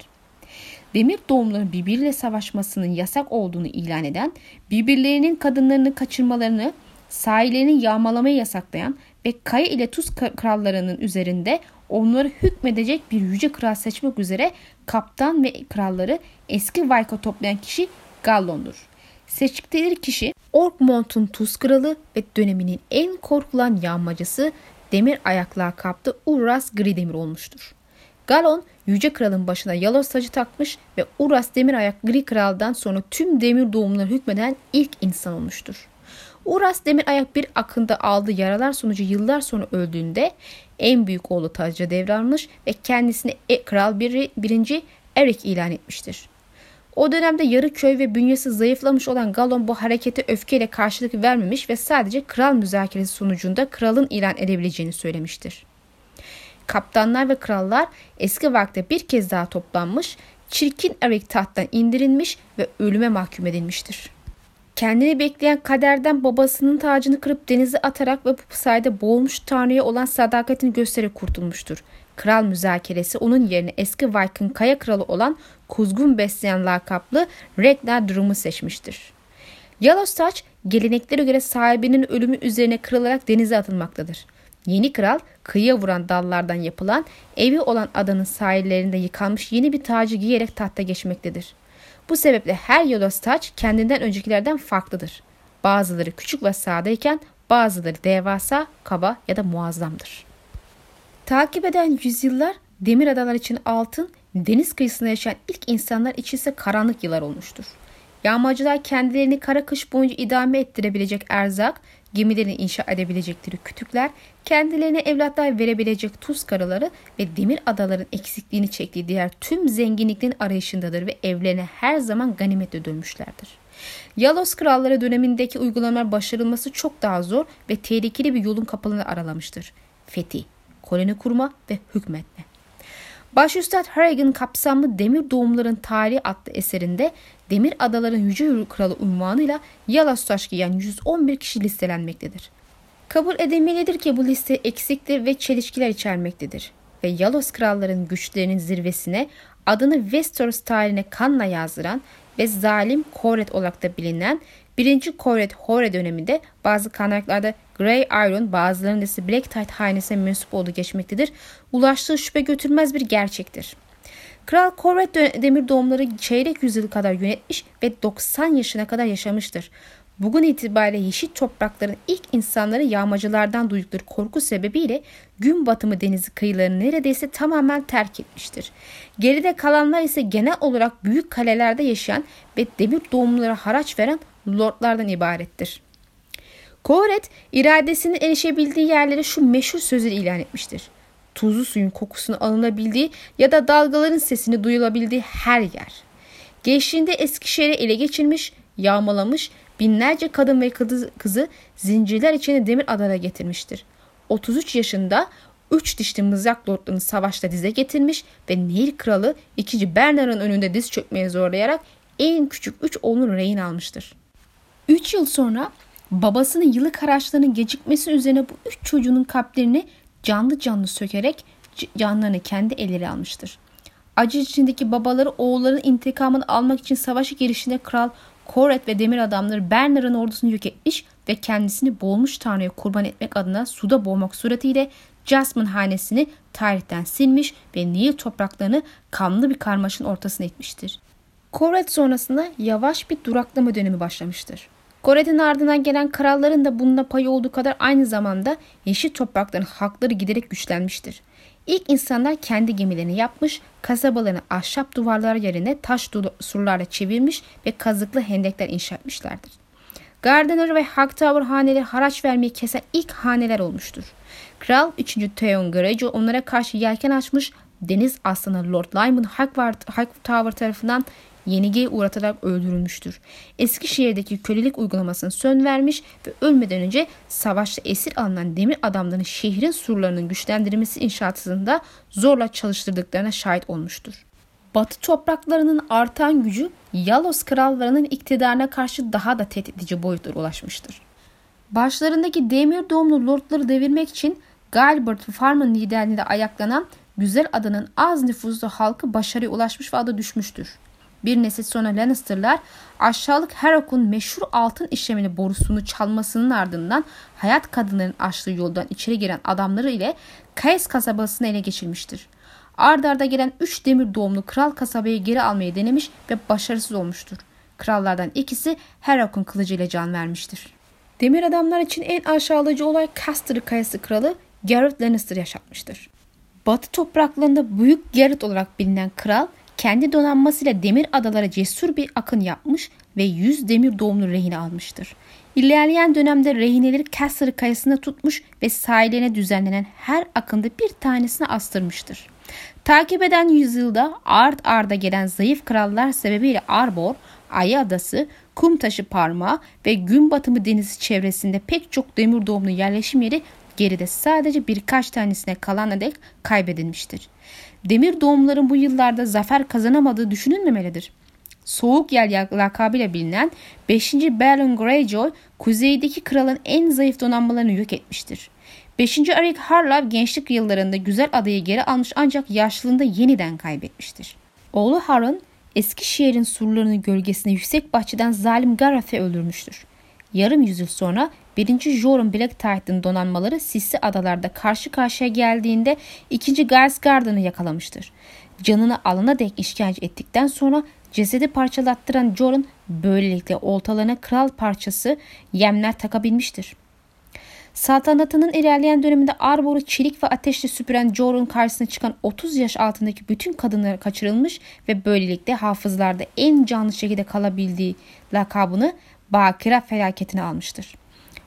Demir doğumların birbiriyle savaşmasının yasak olduğunu ilan eden, birbirlerinin kadınlarını kaçırmalarını, sahillerini yağmalamayı yasaklayan ve kaya ile tuz krallarının üzerinde onları hükmedecek bir yüce kral seçmek üzere kaptan ve kralları eski Vayka toplayan kişi Gallon'dur. Seçtikleri kişi Orkmont'un tuz kralı ve döneminin en korkulan yağmacısı demir ayaklığa kaptı Uras Gridemir olmuştur. Galon Yüce Kral'ın başına yalos tacı takmış ve Uras demir ayak Gri Kral'dan sonra tüm demir doğumları hükmeden ilk insan olmuştur. Uras demir ayak bir akında aldığı yaralar sonucu yıllar sonra öldüğünde en büyük oğlu tacı devralmış ve kendisini e, Kral 1. birinci Erik ilan etmiştir. O dönemde yarı köy ve bünyesi zayıflamış olan Galon bu harekete öfkeyle karşılık vermemiş ve sadece kral müzakeresi sonucunda kralın ilan edebileceğini söylemiştir. kaptanlar ve krallar eski vakte bir kez daha toplanmış, çirkin Erik tahttan indirilmiş ve ölüme mahkum edilmiştir. Kendini bekleyen kaderden babasının tacını kırıp denize atarak ve bu sayede boğulmuş Tanrı'ya olan sadakatini göstererek kurtulmuştur. Kral müzakeresi onun yerine eski Viking kaya kralı olan kuzgun besleyen lakaplı Ragnar Durum'u seçmiştir. Yellowstache geleneklere göre sahibinin ölümü üzerine kırılarak denize atılmaktadır. Yeni kral kıyıya vuran dallardan yapılan evi olan adanın sahillerinde yıkanmış yeni bir tacı giyerek tahta geçmektedir. Bu sebeple her Yellowstache kendinden öncekilerden farklıdır. Bazıları küçük ve sadeyken bazıları devasa, kaba ya da muazzamdır. Takip eden yüzyıllar demir adalar için altın, deniz kıyısında yaşayan ilk insanlar için ise karanlık yıllar olmuştur. Yağmacılar kendilerini kara kış boyunca idame ettirebilecek erzak, gemilerini inşa edebilecekleri kütükler, kendilerine evlatlar verebilecek tuz karaları ve demir adaların eksikliğini çektiği diğer tüm zenginliklerin arayışındadır ve evlerine her zaman ganimetle dönmüşlerdir. Yalos kralları dönemindeki uygulamalar başarılması çok daha zor ve tehlikeli bir yolun kapılarını aralamıştır. Fethi, koloni kurma ve hükmetme. Başüstad Harrigan kapsamlı Demir Doğumların Tarihi adlı eserinde Demir Adaların Yüce Kralı unvanıyla Yalas taş giyen 111 kişi listelenmektedir. Kabul edilmelidir ki bu liste eksiktir ve çelişkiler içermektedir. Ve Yalos kralların güçlerinin zirvesine adını Westeros tarihine kanla yazdıran ve zalim Koret olarak da bilinen 1. Koret Hore döneminde bazı kaynaklarda Grey Iron bazılarının ise Black Tide hanesine mensup olduğu geçmektedir. Ulaştığı şüphe götürmez bir gerçektir. Kral Koret demir doğumları çeyrek yüzyıl kadar yönetmiş ve 90 yaşına kadar yaşamıştır. Bugün itibariyle yeşil toprakların ilk insanları yağmacılardan duydukları korku sebebiyle gün batımı denizi kıyılarını neredeyse tamamen terk etmiştir. Geride kalanlar ise genel olarak büyük kalelerde yaşayan ve demir doğumlara haraç veren lordlardan ibarettir. Koret iradesinin erişebildiği yerlere şu meşhur sözü ilan etmiştir. Tuzlu suyun kokusunu alınabildiği ya da dalgaların sesini duyulabildiği her yer. Gençliğinde Eskişehir'i ele geçirmiş, yağmalamış, binlerce kadın ve kızı zincirler içine demir adara getirmiştir. 33 yaşında 3 dişli mızrak lordlarını savaşta dize getirmiş ve Nehir Kralı 2. Bernard'ın önünde diz çökmeye zorlayarak en küçük 3 oğlunu rehin almıştır. 3 yıl sonra babasının yıllık haraçlarının gecikmesi üzerine bu üç çocuğunun kalplerini canlı canlı sökerek canlarını kendi elleri almıştır. Acı içindeki babaları oğulların intikamını almak için savaşa girişinde kral Koret ve demir adamları Bernard'ın ordusunu yok etmiş ve kendisini boğulmuş tanrıya kurban etmek adına suda boğmak suretiyle Jasmine hanesini tarihten silmiş ve Nil topraklarını kanlı bir karmaşın ortasına etmiştir. Koret sonrasında yavaş bir duraklama dönemi başlamıştır. Koret'in ardından gelen kralların da bunda payı olduğu kadar aynı zamanda yeşil toprakların hakları giderek güçlenmiştir. İlk insanlar kendi gemilerini yapmış, kasabalarını ahşap duvarlar yerine taş surlarla çevirmiş ve kazıklı hendekler inşa etmişlerdir. Gardener ve Hightower haneleri haraç vermeyi kesen ilk haneler olmuştur. Kral 3. Theon Greyjoy onlara karşı yelken açmış, deniz aslanı Lord Lyman Hightower tarafından yenilgiye uğratarak öldürülmüştür. Eskişehir'deki kölelik uygulamasını sön vermiş ve ölmeden önce savaşta esir alınan demir adamların şehrin surlarının güçlendirilmesi inşaatında zorla çalıştırdıklarına şahit olmuştur. Batı topraklarının artan gücü Yalos krallarının iktidarına karşı daha da tehdit boyutlara ulaşmıştır. Başlarındaki demir doğumlu lordları devirmek için Galbert Farman liderliğinde ayaklanan güzel adanın az nüfuzlu halkı başarıya ulaşmış ve adı düşmüştür. Bir nesil sonra Lannister'lar aşağılık Harrock'un meşhur altın işlemeli borusunu çalmasının ardından hayat kadınların açtığı yoldan içeri giren adamları ile Kayes kasabasını ele geçirmiştir. Arda arda gelen 3 demir doğumlu kral kasabayı geri almayı denemiş ve başarısız olmuştur. Krallardan ikisi Harrock'un kılıcıyla can vermiştir. Demir adamlar için en aşağılayıcı olay Caster Kayası kralı Garrett Lannister yaşatmıştır. Batı topraklarında Büyük Garrett olarak bilinen kral kendi donanmasıyla demir adalara cesur bir akın yapmış ve 100 demir doğumlu rehine almıştır. İlerleyen dönemde rehineleri Castle kayasında tutmuş ve sahillerine düzenlenen her akında bir tanesini astırmıştır. Takip eden yüzyılda art arda gelen zayıf krallar sebebiyle Arbor, Ayı Adası, Kum Taşı Parmağı ve Gün Batımı Denizi çevresinde pek çok demir doğumlu yerleşim yeri geride sadece birkaç tanesine kalana dek kaybedilmiştir. Demir doğumların bu yıllarda zafer kazanamadığı düşünülmemelidir. Soğuk Yel lakabıyla bilinen 5. Balon Greyjoy, kuzeydeki kralın en zayıf donanmalarını yok etmiştir. 5. Eric Harlaw gençlik yıllarında güzel adayı geri almış ancak yaşlılığında yeniden kaybetmiştir. Oğlu Harun, Eskişehir'in surlarının gölgesinde yüksek bahçeden zalim Gareth'i öldürmüştür. Yarım yüzyıl sonra 1. Jorun Black Tide'ın donanmaları Sisli adalarda karşı karşıya geldiğinde 2. Guards Garden'ı yakalamıştır. Canını alana dek işkence ettikten sonra cesedi parçalattıran Jorun böylelikle oltalarına kral parçası yemler takabilmiştir. Saltanatının ilerleyen döneminde Arbor'u çelik ve ateşle süpüren Jorun karşısına çıkan 30 yaş altındaki bütün kadınlar kaçırılmış ve böylelikle hafızlarda en canlı şekilde kalabildiği lakabını Bakira felaketini almıştır.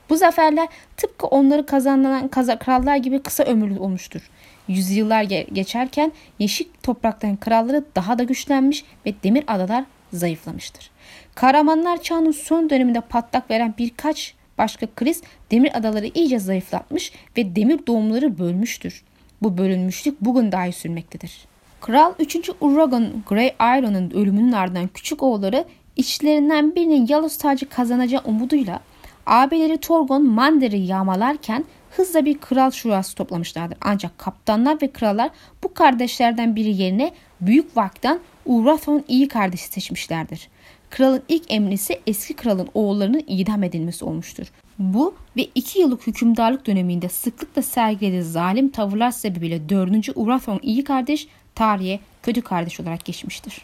Bu zaferler tıpkı onları kazanılan kaza, krallar gibi kısa ömürlü olmuştur. Yüzyıllar geçerken yeşil toprakların kralları daha da güçlenmiş ve demir adalar zayıflamıştır. Kahramanlar çağının son döneminde patlak veren birkaç başka kriz demir adaları iyice zayıflatmış ve demir doğumları bölmüştür. Bu bölünmüşlük bugün dahi sürmektedir. Kral 3. Uragon Grey Iron'un ölümünün ardından küçük oğulları içlerinden birinin Yalos tacı kazanacağı umuduyla Ağabeleri Torgon Mander'i yağmalarken hızla bir kral şurası toplamışlardır. Ancak kaptanlar ve krallar bu kardeşlerden biri yerine büyük vaktan Urathon iyi kardeşi seçmişlerdir. Kralın ilk emri ise eski kralın oğullarının idam edilmesi olmuştur. Bu ve iki yıllık hükümdarlık döneminde sıklıkla sergilediği zalim tavırlar sebebiyle 4. Urathon iyi kardeş tarihe kötü kardeş olarak geçmiştir.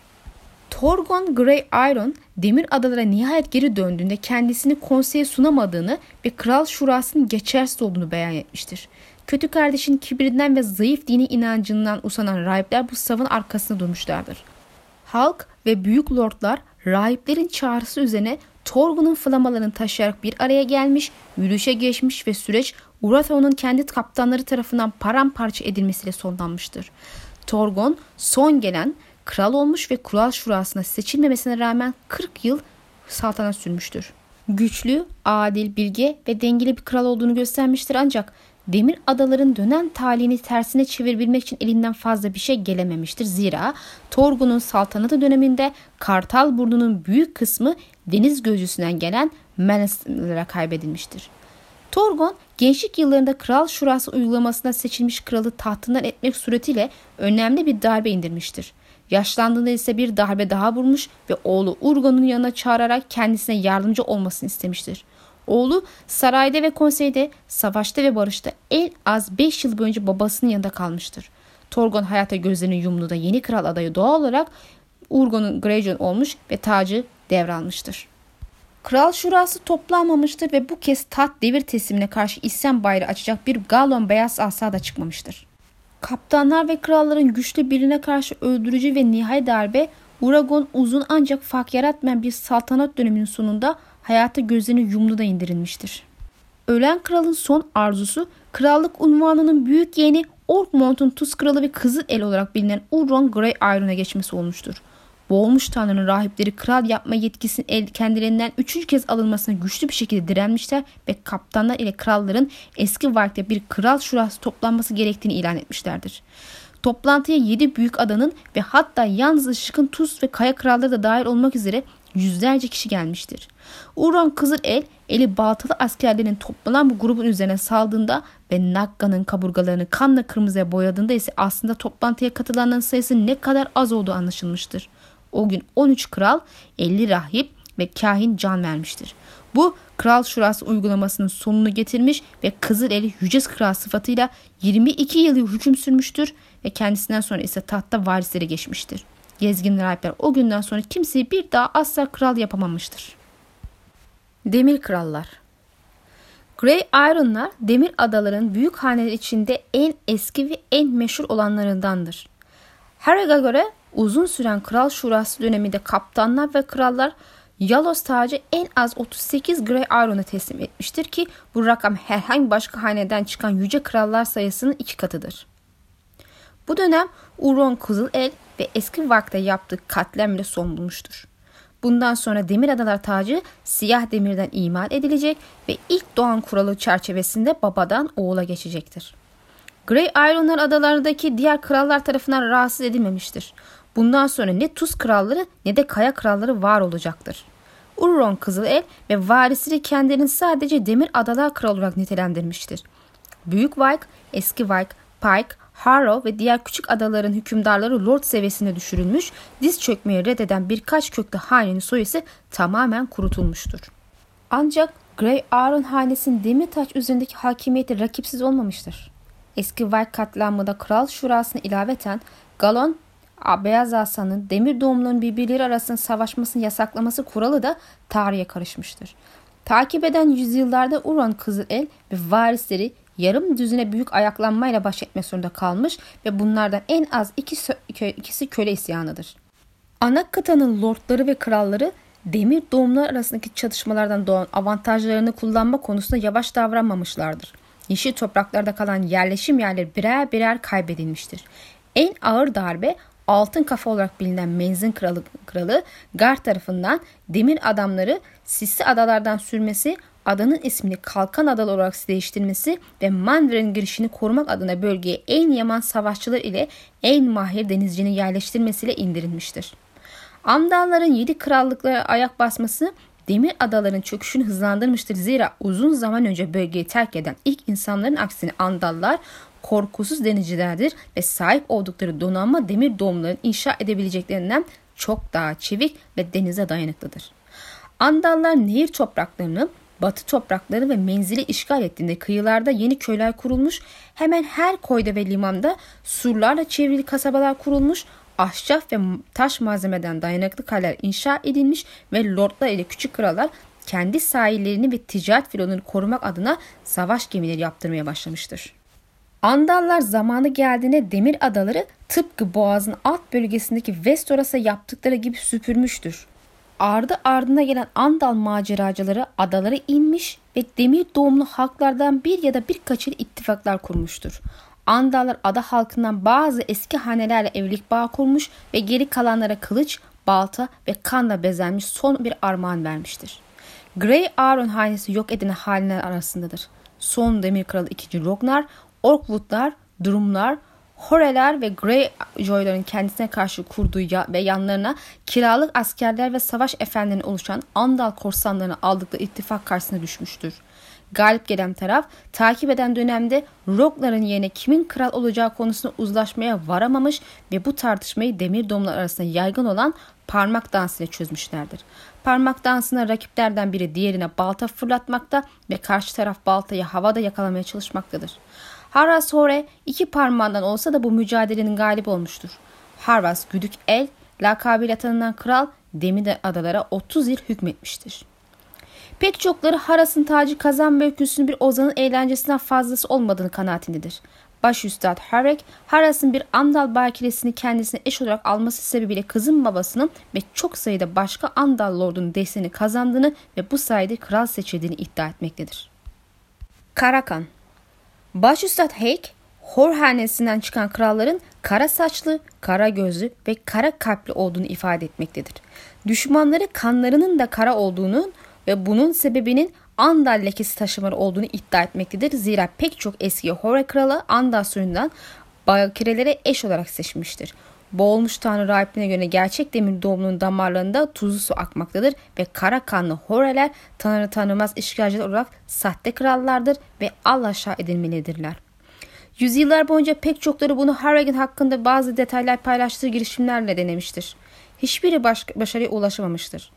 Torgon Grey Iron Demir Adalara nihayet geri döndüğünde kendisini konseye sunamadığını ve kral şurasının geçersiz olduğunu beyan etmiştir. Kötü kardeşin kibirinden ve zayıf dini inancından usanan rahipler bu savın arkasında durmuşlardır. Halk ve büyük lordlar rahiplerin çağrısı üzerine Torgun'un flamalarını taşıyarak bir araya gelmiş, yürüyüşe geçmiş ve süreç Urathon'un kendi kaptanları tarafından paramparça edilmesiyle sonlanmıştır. Torgon son gelen kral olmuş ve kural şurasına seçilmemesine rağmen 40 yıl saltanat sürmüştür. Güçlü, adil, bilge ve dengeli bir kral olduğunu göstermiştir ancak Demir adaların dönen talihini tersine çevirebilmek için elinden fazla bir şey gelememiştir. Zira Torgun'un saltanatı döneminde Kartal burnunun büyük kısmı deniz gözcüsünden gelen Menes'lere kaybedilmiştir. Torgon gençlik yıllarında kral şurası uygulamasında seçilmiş kralı tahtından etmek suretiyle önemli bir darbe indirmiştir. Yaşlandığında ise bir darbe daha vurmuş ve oğlu Urgon'un yanına çağırarak kendisine yardımcı olmasını istemiştir. Oğlu sarayda ve konseyde, savaşta ve barışta en az 5 yıl boyunca babasının yanında kalmıştır. Torgon hayata gözlerini yumduğunda yeni kral adayı doğal olarak Urgon'un Greyjoy olmuş ve tacı devralmıştır. Kral şurası toplanmamıştır ve bu kez taht devir teslimine karşı isyan bayrağı açacak bir galon beyaz asa da çıkmamıştır. Kaptanlar ve kralların güçlü birine karşı öldürücü ve nihai darbe Uragon uzun ancak fark yaratmayan bir saltanat döneminin sonunda hayata gözlerini yumdu da indirilmiştir. Ölen kralın son arzusu krallık unvanının büyük yeğeni Orkmont'un Tuz Kralı ve Kızıl El olarak bilinen Urron Grey Iron'a geçmesi olmuştur. Boğulmuş tanrının rahipleri kral yapma yetkisinin kendilerinden üçüncü kez alınmasına güçlü bir şekilde direnmişler ve kaptanlar ile kralların eski vakte bir kral şurası toplanması gerektiğini ilan etmişlerdir. Toplantıya yedi büyük adanın ve hatta yalnız ışıkın tuz ve kaya kralları da dahil olmak üzere yüzlerce kişi gelmiştir. Uron Kızıl El, eli baltalı askerlerin toplanan bu grubun üzerine saldığında ve Nakka'nın kaburgalarını kanla kırmızıya boyadığında ise aslında toplantıya katılanların sayısı ne kadar az olduğu anlaşılmıştır. O gün 13 kral, 50 rahip ve kahin can vermiştir. Bu kral şurası uygulamasının sonunu getirmiş ve Kızıl Eli Yüce Kral sıfatıyla 22 yıl hüküm sürmüştür ve kendisinden sonra ise tahta varisleri geçmiştir. Gezgin rahipler o günden sonra kimseyi bir daha asla kral yapamamıştır. Demir Krallar Grey Iron'lar demir adaların büyük haneler içinde en eski ve en meşhur olanlarındandır. Harry'e göre uzun süren kral şurası döneminde kaptanlar ve krallar Yalos tacı en az 38 Grey Iron'u teslim etmiştir ki bu rakam herhangi başka haneden çıkan yüce krallar sayısının iki katıdır. Bu dönem Uron Kızıl El ve eski vakte yaptığı katlemle son bulmuştur. Bundan sonra demir adalar tacı siyah demirden imal edilecek ve ilk doğan kuralı çerçevesinde babadan oğula geçecektir. Grey Islandlar adalarındaki diğer krallar tarafından rahatsız edilmemiştir. Bundan sonra ne tuz kralları ne de kaya kralları var olacaktır. Urron Kızılel ve varisiyle kendilerini sadece demir adalar kralı olarak nitelendirmiştir. Büyük Vike, Eski Vike, Pike, Harrow ve diğer küçük adaların hükümdarları lord seviyesine düşürülmüş, diz çökmeyi reddeden birkaç köklü hanenin soyu ise tamamen kurutulmuştur. Ancak Grey Aaron hanesinin demir taç üzerindeki hakimiyeti rakipsiz olmamıştır. Eski Vike katliamında Kral Şurası'na ilaveten Galon Beyaz Asa'nın demir doğumların birbirleri arasında savaşmasını yasaklaması kuralı da tarihe karışmıştır. Takip eden yüzyıllarda Uran Kızılel ve varisleri yarım düzine büyük ayaklanmayla baş etmek zorunda kalmış ve bunlardan en az ikisi, ikisi köle isyanıdır. Ana kıtanın lordları ve kralları demir doğumlar arasındaki çatışmalardan doğan avantajlarını kullanma konusunda yavaş davranmamışlardır. Yeşil topraklarda kalan yerleşim yerleri birer birer kaybedilmiştir. En ağır darbe altın kafa olarak bilinen Menzin kralı, kralı Gar tarafından demir adamları sisli adalardan sürmesi, adanın ismini Kalkan Adalı olarak değiştirmesi ve Mandarin girişini korumak adına bölgeye en yaman savaşçılar ile en mahir denizcinin yerleştirmesiyle indirilmiştir. Amdalların yedi krallıklara ayak basması demir adaların çöküşünü hızlandırmıştır. Zira uzun zaman önce bölgeyi terk eden ilk insanların aksine Andallar korkusuz denizcilerdir ve sahip oldukları donanma demir doğumlarını inşa edebileceklerinden çok daha çevik ve denize dayanıklıdır. Andallar nehir topraklarını, batı toprakları ve menzili işgal ettiğinde kıyılarda yeni köyler kurulmuş, hemen her koyda ve limanda surlarla çevrili kasabalar kurulmuş, ahşap ve taş malzemeden dayanıklı kaleler inşa edilmiş ve lordlar ile küçük krallar kendi sahillerini ve ticaret filolarını korumak adına savaş gemileri yaptırmaya başlamıştır. Andallar zamanı geldiğinde demir adaları tıpkı boğazın alt bölgesindeki Vestoras'a yaptıkları gibi süpürmüştür. Ardı ardına gelen Andal maceracıları adalara inmiş ve demir doğumlu halklardan bir ya da birkaçı ittifaklar kurmuştur. Andallar ada halkından bazı eski hanelerle evlilik bağ kurmuş ve geri kalanlara kılıç, balta ve kanla bezenmiş son bir armağan vermiştir. Grey Aaron hanesi yok edilen haneler arasındadır. Son demir kralı 2. Rognar Orkwoodlar, Durumlar, Horeler ve Greyjoy'ların kendisine karşı kurduğu ya ve yanlarına kiralık askerler ve savaş efendilerinin oluşan Andal korsanlarını aldıkları ittifak karşısına düşmüştür. Galip gelen taraf takip eden dönemde Rockların yerine kimin kral olacağı konusunda uzlaşmaya varamamış ve bu tartışmayı demir domlar arasında yaygın olan parmak dansıyla çözmüşlerdir. Parmak dansına rakiplerden biri diğerine balta fırlatmakta ve karşı taraf baltayı havada yakalamaya çalışmaktadır. Harras Hore iki parmağından olsa da bu mücadelenin galip olmuştur. Harvas Güdük El lakabıyla tanınan kral Demir adalara 30 yıl hükmetmiştir. Pek çokları Haras'ın tacı kazan öyküsünün bir ozanın eğlencesinden fazlası olmadığını kanaatindedir. Baş Üstad Harek, Haras'ın bir Andal bakilesini kendisine eş olarak alması sebebiyle kızın babasının ve çok sayıda başka Andal lordunun desteğini kazandığını ve bu sayede kral seçildiğini iddia etmektedir. Karakan Başüstad Heyk, Hor hanesinden çıkan kralların kara saçlı, kara gözlü ve kara kalpli olduğunu ifade etmektedir. Düşmanları kanlarının da kara olduğunu ve bunun sebebinin Andal lekesi taşımaları olduğunu iddia etmektedir. Zira pek çok eski Hore kralı Andal soyundan bakirelere eş olarak seçmiştir. Boğulmuş tanrı rahiplerine göre gerçek demir doğumunun damarlarında tuzlu su akmaktadır ve kara kanlı Horeler tanrı tanımaz işgalciler olarak sahte krallardır ve al aşağı edilmelidirler. Yüzyıllar boyunca pek çokları bunu Harrigan hakkında bazı detaylar paylaştığı girişimlerle denemiştir. Hiçbiri baş başarıya ulaşamamıştır.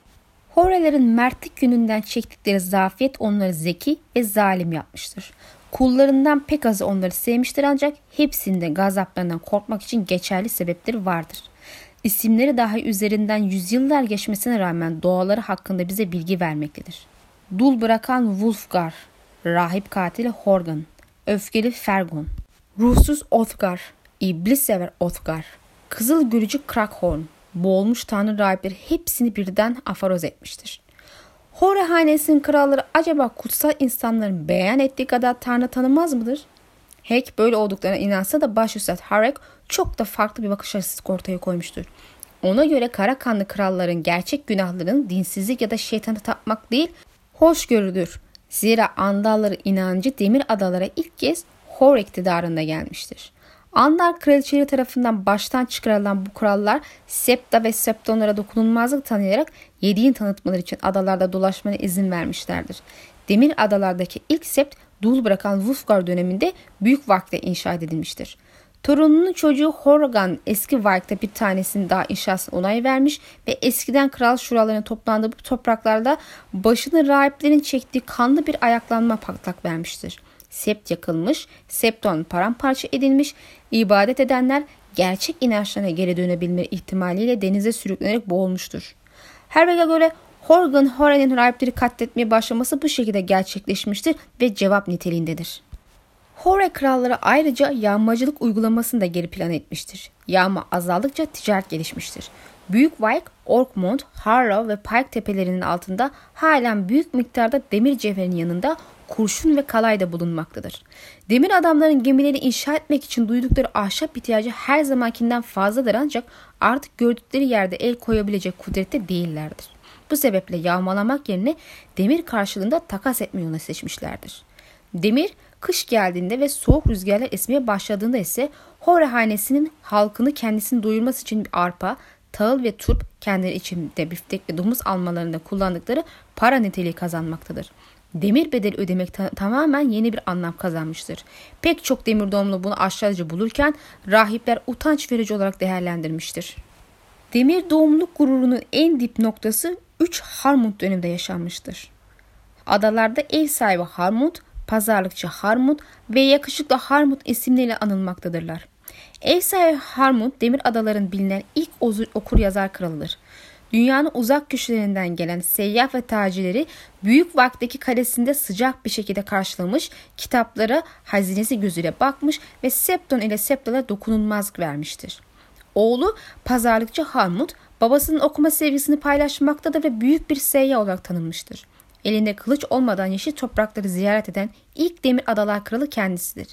Horelerin mertlik gününden çektikleri zafiyet onları zeki ve zalim yapmıştır. Kullarından pek azı onları sevmiştir ancak hepsinde gazaplarından korkmak için geçerli sebepleri vardır. İsimleri dahi üzerinden yüzyıllar geçmesine rağmen doğaları hakkında bize bilgi vermektedir. Dul bırakan Wulfgar, rahip katili Horgan, öfkeli Fergon, ruhsuz Othgar, iblis sever Othgar, kızıl gülücü Krakhorn, boğulmuş tanrı rahipleri hepsini birden afaroz etmiştir. Hore hanesinin kralları acaba kutsal insanların beyan ettiği kadar tanrı tanımaz mıdır? Hek böyle olduklarına inansa da başüstad Harek çok da farklı bir bakış açısı ortaya koymuştur. Ona göre kara kanlı kralların gerçek günahlarının dinsizlik ya da şeytanı tapmak değil, hoşgörüdür. Zira Andalları inancı Demir Adalara ilk kez Hor iktidarında gelmiştir. Andal kraliçeleri tarafından baştan çıkarılan bu kurallar Septa ve Septonlara dokunulmazlık tanıyarak yediğin tanıtmaları için adalarda dolaşmana izin vermişlerdir. Demir adalardaki ilk sept dul bırakan Wolfgar döneminde büyük vakte inşa edilmiştir. Torununun çocuğu Horgan eski Vark'ta bir tanesinin daha inşasına onay vermiş ve eskiden kral şuralarına toplandığı bu topraklarda başını rahiplerin çektiği kanlı bir ayaklanma patlak vermiştir. Sept yakılmış, septon paramparça edilmiş, ibadet edenler gerçek inançlarına geri dönebilme ihtimaliyle denize sürüklenerek boğulmuştur. Herveg'e göre Horgan Horen'in rahipleri katletmeye başlaması bu şekilde gerçekleşmiştir ve cevap niteliğindedir. Hore kralları ayrıca yağmacılık uygulamasını da geri plan etmiştir. Yağma azaldıkça ticaret gelişmiştir. Büyük Vike, Orkmont, Harrow ve Pike tepelerinin altında halen büyük miktarda demir cevherinin yanında kurşun ve kalay da bulunmaktadır. Demir adamların gemileri inşa etmek için duydukları ahşap ihtiyacı her zamankinden fazladır ancak artık gördükleri yerde el koyabilecek kudrette değillerdir. Bu sebeple yağmalamak yerine demir karşılığında takas etme yolunu seçmişlerdir. Demir kış geldiğinde ve soğuk rüzgarlar esmeye başladığında ise Hore hanesinin halkını kendisini doyurması için bir arpa, tahıl ve turp kendileri için de biftek ve domuz almalarında kullandıkları para niteliği kazanmaktadır. Demir bedeli ödemek ta- tamamen yeni bir anlam kazanmıştır. Pek çok demir doğumlu bunu aşağıcı bulurken rahipler utanç verici olarak değerlendirmiştir. Demir doğumluk gururunun en dip noktası 3 Harmut döneminde yaşanmıştır. Adalarda ev sahibi Harmut, pazarlıkçı Harmut ve yakışıklı Harmut isimleriyle anılmaktadırlar. Ev sahibi Harmut, Demir Adaların bilinen ilk okur yazar kralıdır. Dünyanın uzak köşelerinden gelen seyyah ve tacirleri büyük vakteki kalesinde sıcak bir şekilde karşılamış, kitaplara hazinesi gözüyle bakmış ve Septon ile Septa'la dokunulmazlık vermiştir. Oğlu pazarlıkçı Harmut babasının okuma sevgisini paylaşmaktadır ve büyük bir seyyah olarak tanınmıştır. Elinde kılıç olmadan yeşil toprakları ziyaret eden ilk Demir Adalar Kralı kendisidir.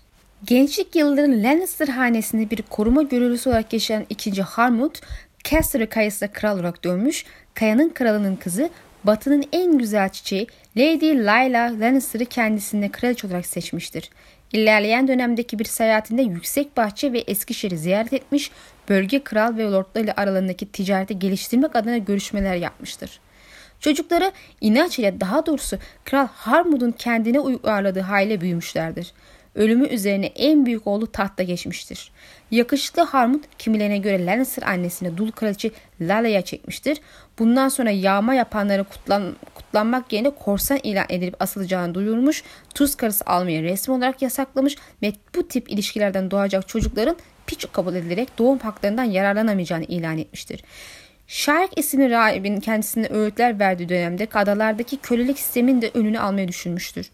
Gençlik yıllarını Lannister hanesinde bir koruma görevlisi olarak yaşayan 2. Harmut, Caster'ı kayasına kral olarak dönmüş, kayanın kralının kızı Batı'nın en güzel çiçeği Lady Layla Lannister'ı kendisine kraliçe olarak seçmiştir. İlerleyen dönemdeki bir seyahatinde Yüksek Bahçe ve Eskişehir'i ziyaret etmiş, bölge kral ve lordlarıyla aralarındaki ticareti geliştirmek adına görüşmeler yapmıştır. Çocukları inanç ile daha doğrusu Kral Harmud'un kendine uyarladığı hale büyümüşlerdir. Ölümü üzerine en büyük oğlu tahta geçmiştir. Yakışıklı Harmut kimilerine göre Lannister annesini dul kraliçe Lala'ya çekmiştir. Bundan sonra yağma yapanları kutlan, kutlanmak yerine korsan ilan edilip asılacağını duyurmuş, tuz karısı almayı resmi olarak yasaklamış ve bu tip ilişkilerden doğacak çocukların piç kabul edilerek doğum haklarından yararlanamayacağını ilan etmiştir. Şark isimli rahibin kendisine öğütler verdiği dönemde adalardaki kölelik sistemin de önünü almayı düşünmüştür.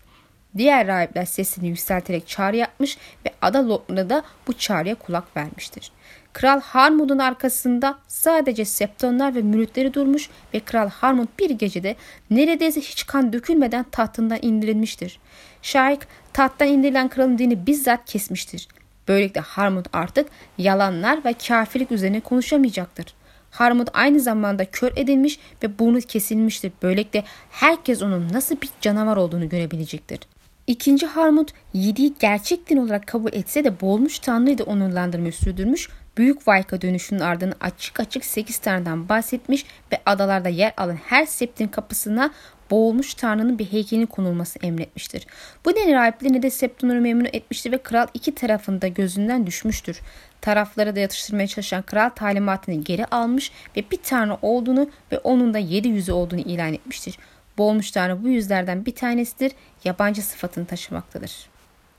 Diğer rahipler sesini yükselterek çağrı yapmış ve ada lordları da bu çağrıya kulak vermiştir. Kral Harmud'un arkasında sadece septonlar ve müritleri durmuş ve Kral Harmud bir gecede neredeyse hiç kan dökülmeden tahtından indirilmiştir. Şark tahttan indirilen kralın dini bizzat kesmiştir. Böylelikle Harmud artık yalanlar ve kafirlik üzerine konuşamayacaktır. Harmut aynı zamanda kör edilmiş ve burnu kesilmiştir. Böylelikle herkes onun nasıl bir canavar olduğunu görebilecektir. İkinci Harmut yediği gerçek din olarak kabul etse de boğulmuş Tanrı'yı da onurlandırmayı sürdürmüş, Büyük Vayka dönüşünün ardından açık açık 8 tanrıdan bahsetmiş ve adalarda yer alan her septin kapısına boğulmuş tanrının bir heykelinin konulması emretmiştir. Bu nedenle rahiplerini de Septunur'u memnun etmiştir ve kral iki tarafında gözünden düşmüştür. Tarafları da yatıştırmaya çalışan kral talimatını geri almış ve bir tanrı olduğunu ve onun da yedi yüzü olduğunu ilan etmiştir. Boğulmuş tanrı bu yüzlerden bir tanesidir, yabancı sıfatını taşımaktadır.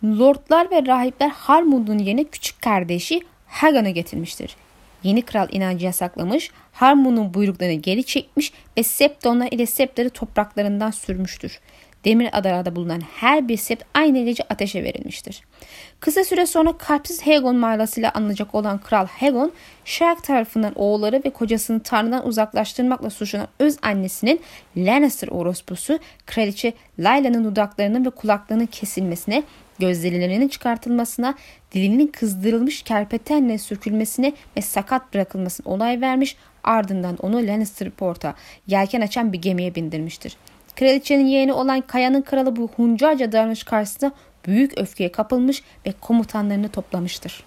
Lordlar ve rahipler Harmund'un yerine küçük kardeşi Hagan'ı getirmiştir. Yeni kral inancı yasaklamış, Harmun'un buyruklarını geri çekmiş ve Septonlar ile Septleri topraklarından sürmüştür. Demir adalarda bulunan her bir sept aynı gece ateşe verilmiştir. Kısa süre sonra kalpsiz Hegon mağarasıyla anılacak olan Kral Hegon, Shark tarafından oğulları ve kocasını Tanrı'dan uzaklaştırmakla suçlanan öz annesinin Lannister orospusu Kraliçe Layla'nın dudaklarının ve kulaklarının kesilmesine gözlerinin çıkartılmasına, dilinin kızdırılmış kerpetenle sürkülmesine ve sakat bırakılmasına onay vermiş ardından onu Lannister Port'a yelken açan bir gemiye bindirmiştir. Kraliçenin yeğeni olan Kaya'nın kralı bu huncarca davranış karşısında büyük öfkeye kapılmış ve komutanlarını toplamıştır.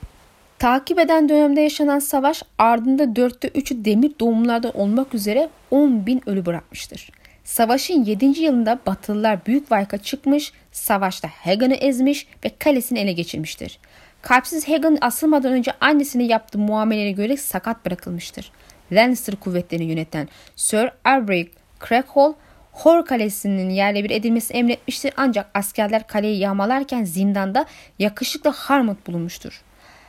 Takip eden dönemde yaşanan savaş ardında dörtte üçü demir doğumlardan olmak üzere 10 bin ölü bırakmıştır. Savaşın 7. yılında Batılılar Büyük Vayka çıkmış, savaşta Hagan'ı ezmiş ve kalesini ele geçirmiştir. Kalpsiz Hagan asılmadan önce annesine yaptığı muameleye göre sakat bırakılmıştır. Lannister kuvvetlerini yöneten Sir Albrecht Crackhall, Hor Kalesi'nin yerle bir edilmesi emretmiştir ancak askerler kaleyi yağmalarken zindanda yakışıklı Harmut bulunmuştur.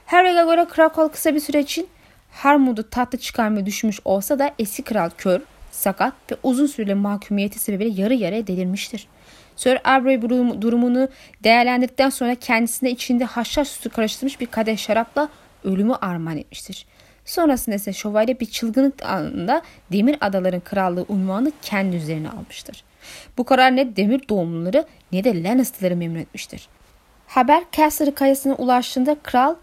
Harry'e göre Krakow kısa bir süre için Harmut'u tatlı çıkarmayı düşünmüş olsa da eski kral kör, sakat ve uzun süreli mahkumiyeti sebebiyle yarı yarıya delirmiştir. Sir Aubrey durumunu değerlendirdikten sonra kendisine içinde haşhaş sütü karıştırmış bir kadeh şarapla ölümü armağan etmiştir. Sonrasında ise şövalye bir çılgınlık anında Demir Adaların Krallığı unvanını kendi üzerine almıştır. Bu karar ne Demir doğumluları ne de Lannister'ları memnun etmiştir. Haber Castle kayasına ulaştığında kral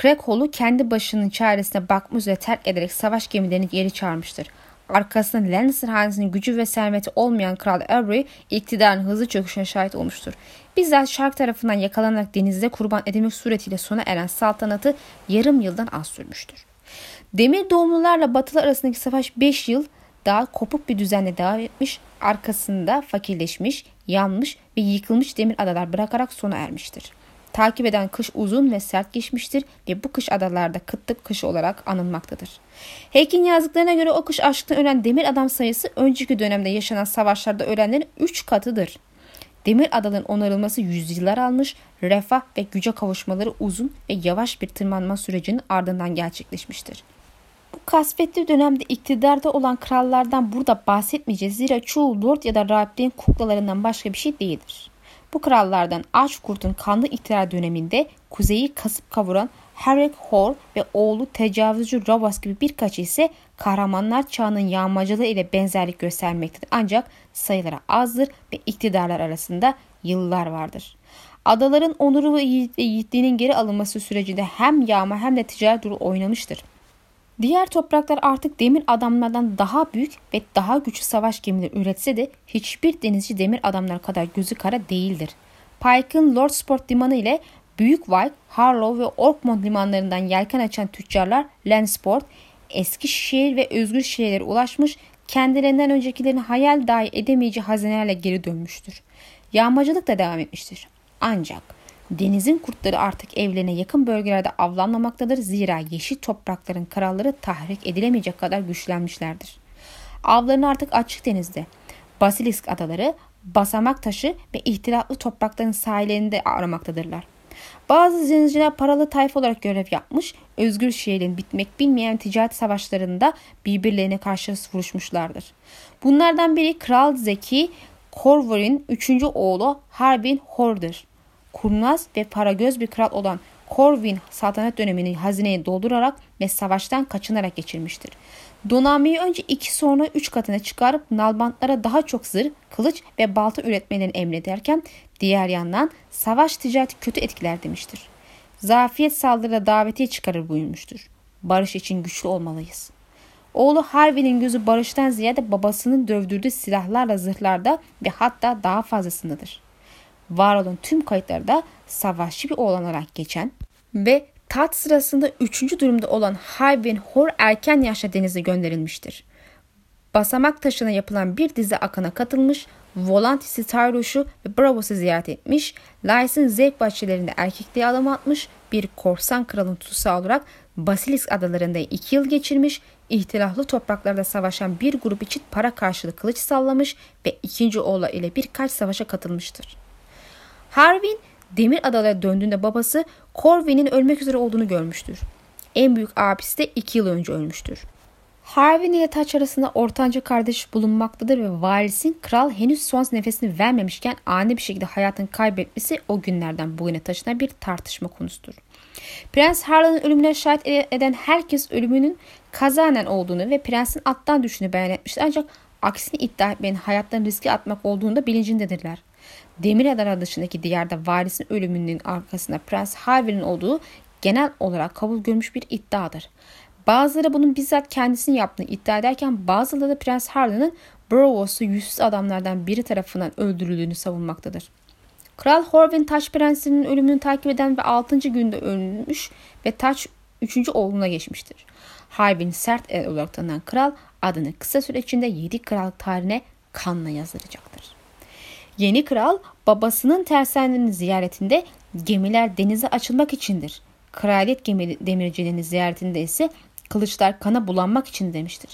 Crackhall'u kendi başının çaresine bakmış üzere terk ederek savaş gemilerini geri çağırmıştır. Arkasında Lannister hanesinin gücü ve serveti olmayan Kral Avery iktidarın hızlı çöküşüne şahit olmuştur. Bizzat Şark tarafından yakalanarak denizde kurban edilmek suretiyle sona eren saltanatı yarım yıldan az sürmüştür. Demir doğumlularla batılı arasındaki savaş 5 yıl daha kopuk bir düzenle devam etmiş, arkasında fakirleşmiş, yanmış ve yıkılmış demir adalar bırakarak sona ermiştir. Takip eden kış uzun ve sert geçmiştir ve bu kış adalarda kıtlık kışı olarak anılmaktadır. Heyk'in yazdıklarına göre o kış aşktan ölen demir adam sayısı önceki dönemde yaşanan savaşlarda ölenlerin 3 katıdır. Demir adaların onarılması yüzyıllar almış, refah ve güce kavuşmaları uzun ve yavaş bir tırmanma sürecinin ardından gerçekleşmiştir. Bu kasvetli dönemde iktidarda olan krallardan burada bahsetmeyeceğiz zira çoğu lord ya da rahiplerin kuklalarından başka bir şey değildir. Bu krallardan Açkurt'un kanlı iktidar döneminde kuzeyi kasıp kavuran Herrick Hor ve oğlu tecavüzcü Ravas gibi birkaç ise kahramanlar çağının yağmacılığı ile benzerlik göstermektedir. Ancak sayıları azdır ve iktidarlar arasında yıllar vardır. Adaların onuru ve yiğitliğinin geri alınması sürecinde hem yağma hem de ticaret rol oynamıştır. Diğer topraklar artık demir adamlardan daha büyük ve daha güçlü savaş gemileri üretse de hiçbir denizci demir adamlar kadar gözü kara değildir. Pike'ın Lord Sport limanı ile Büyük White, Harlow ve Orkmont limanlarından yelken açan tüccarlar Landsport, eski şehir ve özgür şehirlere ulaşmış, kendilerinden öncekilerin hayal dahi edemeyeceği hazinelerle geri dönmüştür. Yağmacılık da devam etmiştir. Ancak Denizin kurtları artık evlerine yakın bölgelerde avlanmamaktadır zira yeşil toprakların kralları tahrik edilemeyecek kadar güçlenmişlerdir. Avlarını artık açık denizde, Basilisk adaları, basamak taşı ve ihtilatlı toprakların sahillerinde aramaktadırlar. Bazı denizciler paralı tayfa olarak görev yapmış, özgür şehrin bitmek bilmeyen ticaret savaşlarında birbirlerine karşı vuruşmuşlardır. Bunlardan biri Kral Zeki Corvorin 3. oğlu Harbin Hor'dur kurnaz ve paragöz bir kral olan Corwin saltanat dönemini hazineyi doldurarak ve savaştan kaçınarak geçirmiştir. Donanmayı önce iki sonra üç katına çıkarıp nalbantlara daha çok zırh, kılıç ve balta üretmelerini emrederken diğer yandan savaş ticareti kötü etkiler demiştir. Zafiyet saldırıda davetiye çıkarır buyurmuştur. Barış için güçlü olmalıyız. Oğlu Harvey'nin gözü barıştan ziyade babasının dövdürdüğü silahlarla zırhlarda ve hatta daha fazlasındadır var olan tüm kayıtlarda savaşçı bir oğlan olarak geçen ve tat sırasında üçüncü durumda olan Hayvin Hor erken yaşta denize gönderilmiştir. Basamak taşına yapılan bir dizi akına katılmış, Volantisi Tyros'u ve Bravos'u ziyaret etmiş, Lys'ın zevk bahçelerinde erkekliğe adım atmış, bir korsan kralın tutsağı olarak Basilisk adalarında iki yıl geçirmiş, ihtilaflı topraklarda savaşan bir grup için para karşılığı kılıç sallamış ve ikinci oğlu ile birkaç savaşa katılmıştır. Harvin Demir Adalara döndüğünde babası Corwin'in ölmek üzere olduğunu görmüştür. En büyük abisi de iki yıl önce ölmüştür. Harvin ile Taç arasında ortanca kardeş bulunmaktadır ve varisin kral henüz son nefesini vermemişken ani bir şekilde hayatını kaybetmesi o günlerden bugüne taşınan bir tartışma konusudur. Prens Harlan'ın ölümüne şahit eden herkes ölümünün kazanen olduğunu ve prensin attan düştüğünü beyan etmiştir. Ancak aksini iddia etmenin hayatlarını riske atmak olduğunda bilincindedirler. Demir Adalar dışındaki diyarda varisin ölümünün arkasında Prens Harvey'nin olduğu genel olarak kabul görmüş bir iddiadır. Bazıları bunun bizzat kendisini yaptığını iddia ederken bazıları da Prens Harlan'ın Bravos'u yüzsüz adamlardan biri tarafından öldürüldüğünü savunmaktadır. Kral Horwin Taş Prensi'nin ölümünü takip eden ve 6. günde ölmüş ve taç 3. oğluna geçmiştir. Harbin sert el olarak tanınan kral adını kısa süre içinde 7 krallık tarihine kanla yazdıracaktır. Yeni kral babasının tersanenin ziyaretinde gemiler denize açılmak içindir. Kraliyet gemi demircilerinin ziyaretinde ise kılıçlar kana bulanmak için demiştir.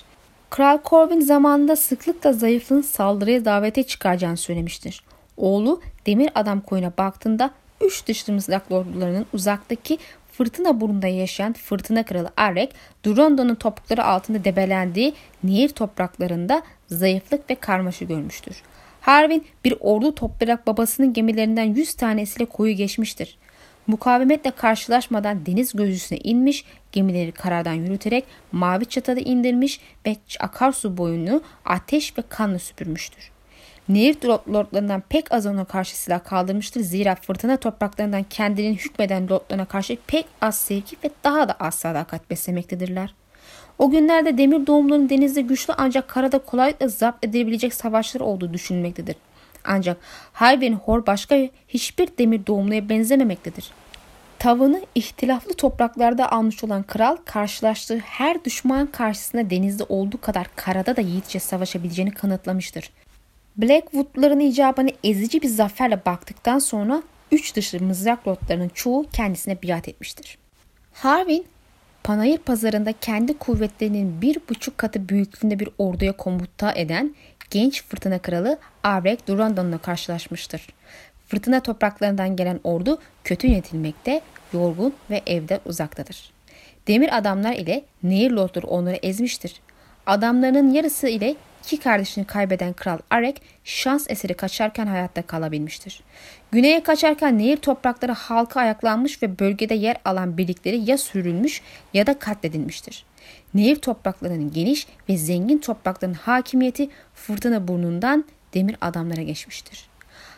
Kral Corbin zamanında sıklıkla zayıflığın saldırıya davete çıkaracağını söylemiştir. Oğlu Demir Adam koyuna baktığında üç dışlı mızrak lordlarının uzaktaki fırtına burnunda yaşayan fırtına kralı Arek, Duranda'nın topukları altında debelendiği Nehir topraklarında zayıflık ve karmaşı görmüştür. Harvin bir ordu toplayarak babasının gemilerinden 100 tanesiyle koyu geçmiştir. Mukavemetle karşılaşmadan deniz gözüsüne inmiş, gemileri karadan yürüterek mavi çatada indirmiş ve akarsu boyunu ateş ve kanla süpürmüştür. Nehir lordlarından pek az ona karşı silah kaldırmıştır. Zira fırtına topraklarından kendinin hükmeden lordlarına karşı pek az sevgi ve daha da az sadakat beslemektedirler. O günlerde demir doğumların denizde güçlü ancak karada kolaylıkla zapt edilebilecek savaşlar olduğu düşünülmektedir. Ancak Hayben Hor başka hiçbir demir doğumluya benzememektedir. Tavını ihtilaflı topraklarda almış olan kral karşılaştığı her düşman karşısında denizde olduğu kadar karada da yiğitçe savaşabileceğini kanıtlamıştır. Blackwood'ların icabına ezici bir zaferle baktıktan sonra üç dışlı mızrak lordlarının çoğu kendisine biat etmiştir. Harvin, Panayır pazarında kendi kuvvetlerinin bir buçuk katı büyüklüğünde bir orduya komuta eden genç fırtına kralı Abrek Durandon'la karşılaşmıştır. Fırtına topraklarından gelen ordu kötü yönetilmekte, yorgun ve evden uzaktadır. Demir adamlar ile nehir lordları onları ezmiştir. Adamlarının yarısı ile iki kardeşini kaybeden Kral Arek şans eseri kaçarken hayatta kalabilmiştir. Güneye kaçarken nehir toprakları halka ayaklanmış ve bölgede yer alan birlikleri ya sürülmüş ya da katledilmiştir. Nehir topraklarının geniş ve zengin toprakların hakimiyeti fırtına burnundan demir adamlara geçmiştir.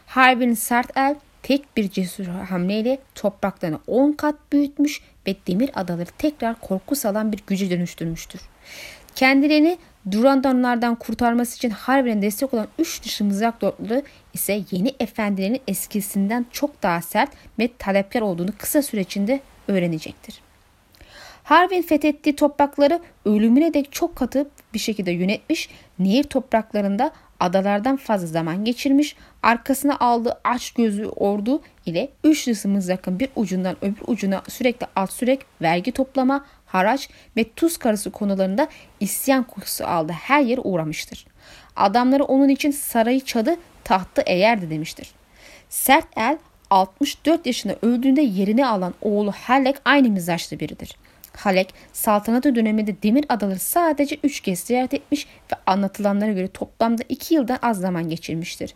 Harbin sert el tek bir cesur hamleyle topraklarını 10 kat büyütmüş ve demir adaları tekrar korku salan bir güce dönüştürmüştür. Kendilerini Durandanlardan kurtarması için harbiden destek olan 3 dışı mızrak lordları ise yeni efendilerin eskisinden çok daha sert ve talepkar olduğunu kısa süre içinde öğrenecektir. Harvin fethettiği toprakları ölümüne dek çok katı bir şekilde yönetmiş, nehir topraklarında adalardan fazla zaman geçirmiş, arkasına aldığı aç gözlü ordu ile üç mızrakın bir ucundan öbür ucuna sürekli alt sürek vergi toplama, haraç ve tuz karısı konularında isyan kokusu aldı her yere uğramıştır. Adamları onun için sarayı çadı tahtı eğerdi demiştir. Sert el 64 yaşında öldüğünde yerini alan oğlu Halek aynı mizaçlı biridir. Halek saltanatı döneminde Demir Adaları sadece 3 kez ziyaret etmiş ve anlatılanlara göre toplamda 2 yıldan az zaman geçirmiştir.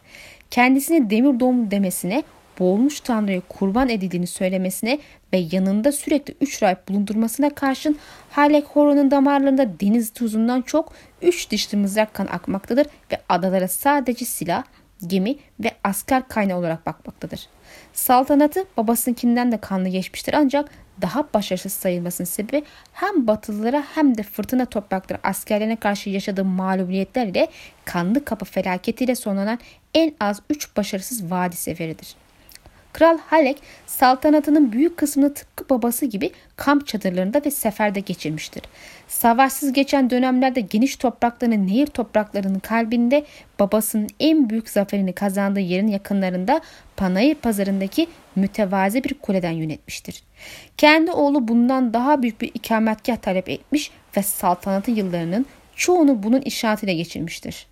Kendisine demir doğum demesine boğulmuş tanrıya kurban edildiğini söylemesine ve yanında sürekli üç rahip bulundurmasına karşın Halek Horon'un damarlarında deniz tuzundan çok üç dişli mızrak kan akmaktadır ve adalara sadece silah, gemi ve asker kaynağı olarak bakmaktadır. Saltanatı babasınkinden de kanlı geçmiştir ancak daha başarısız sayılmasının sebebi hem Batılılara hem de fırtına toprakları askerlerine karşı yaşadığı mağlubiyetler ile kanlı kapı felaketiyle sonlanan en az 3 başarısız vadi seferidir. Kral Halek saltanatının büyük kısmını tıpkı babası gibi kamp çadırlarında ve seferde geçirmiştir. Savaşsız geçen dönemlerde geniş topraklarının nehir topraklarının kalbinde babasının en büyük zaferini kazandığı yerin yakınlarında Panayır pazarındaki mütevazi bir kuleden yönetmiştir. Kendi oğlu bundan daha büyük bir ikametgah talep etmiş ve saltanatı yıllarının çoğunu bunun işaretiyle geçirmiştir.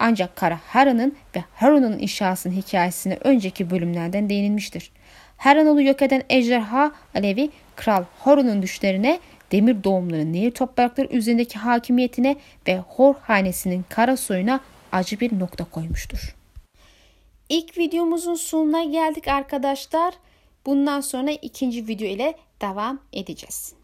Ancak Kara Hara'nın ve Harun'un inşasının hikayesine önceki bölümlerden değinilmiştir. Haranol'u yok eden ejderha Alevi Kral Horun'un düşlerine demir doğumları nehir toprakları üzerindeki hakimiyetine ve Hor hanesinin kara soyuna acı bir nokta koymuştur. İlk videomuzun sonuna geldik arkadaşlar. Bundan sonra ikinci video ile devam edeceğiz.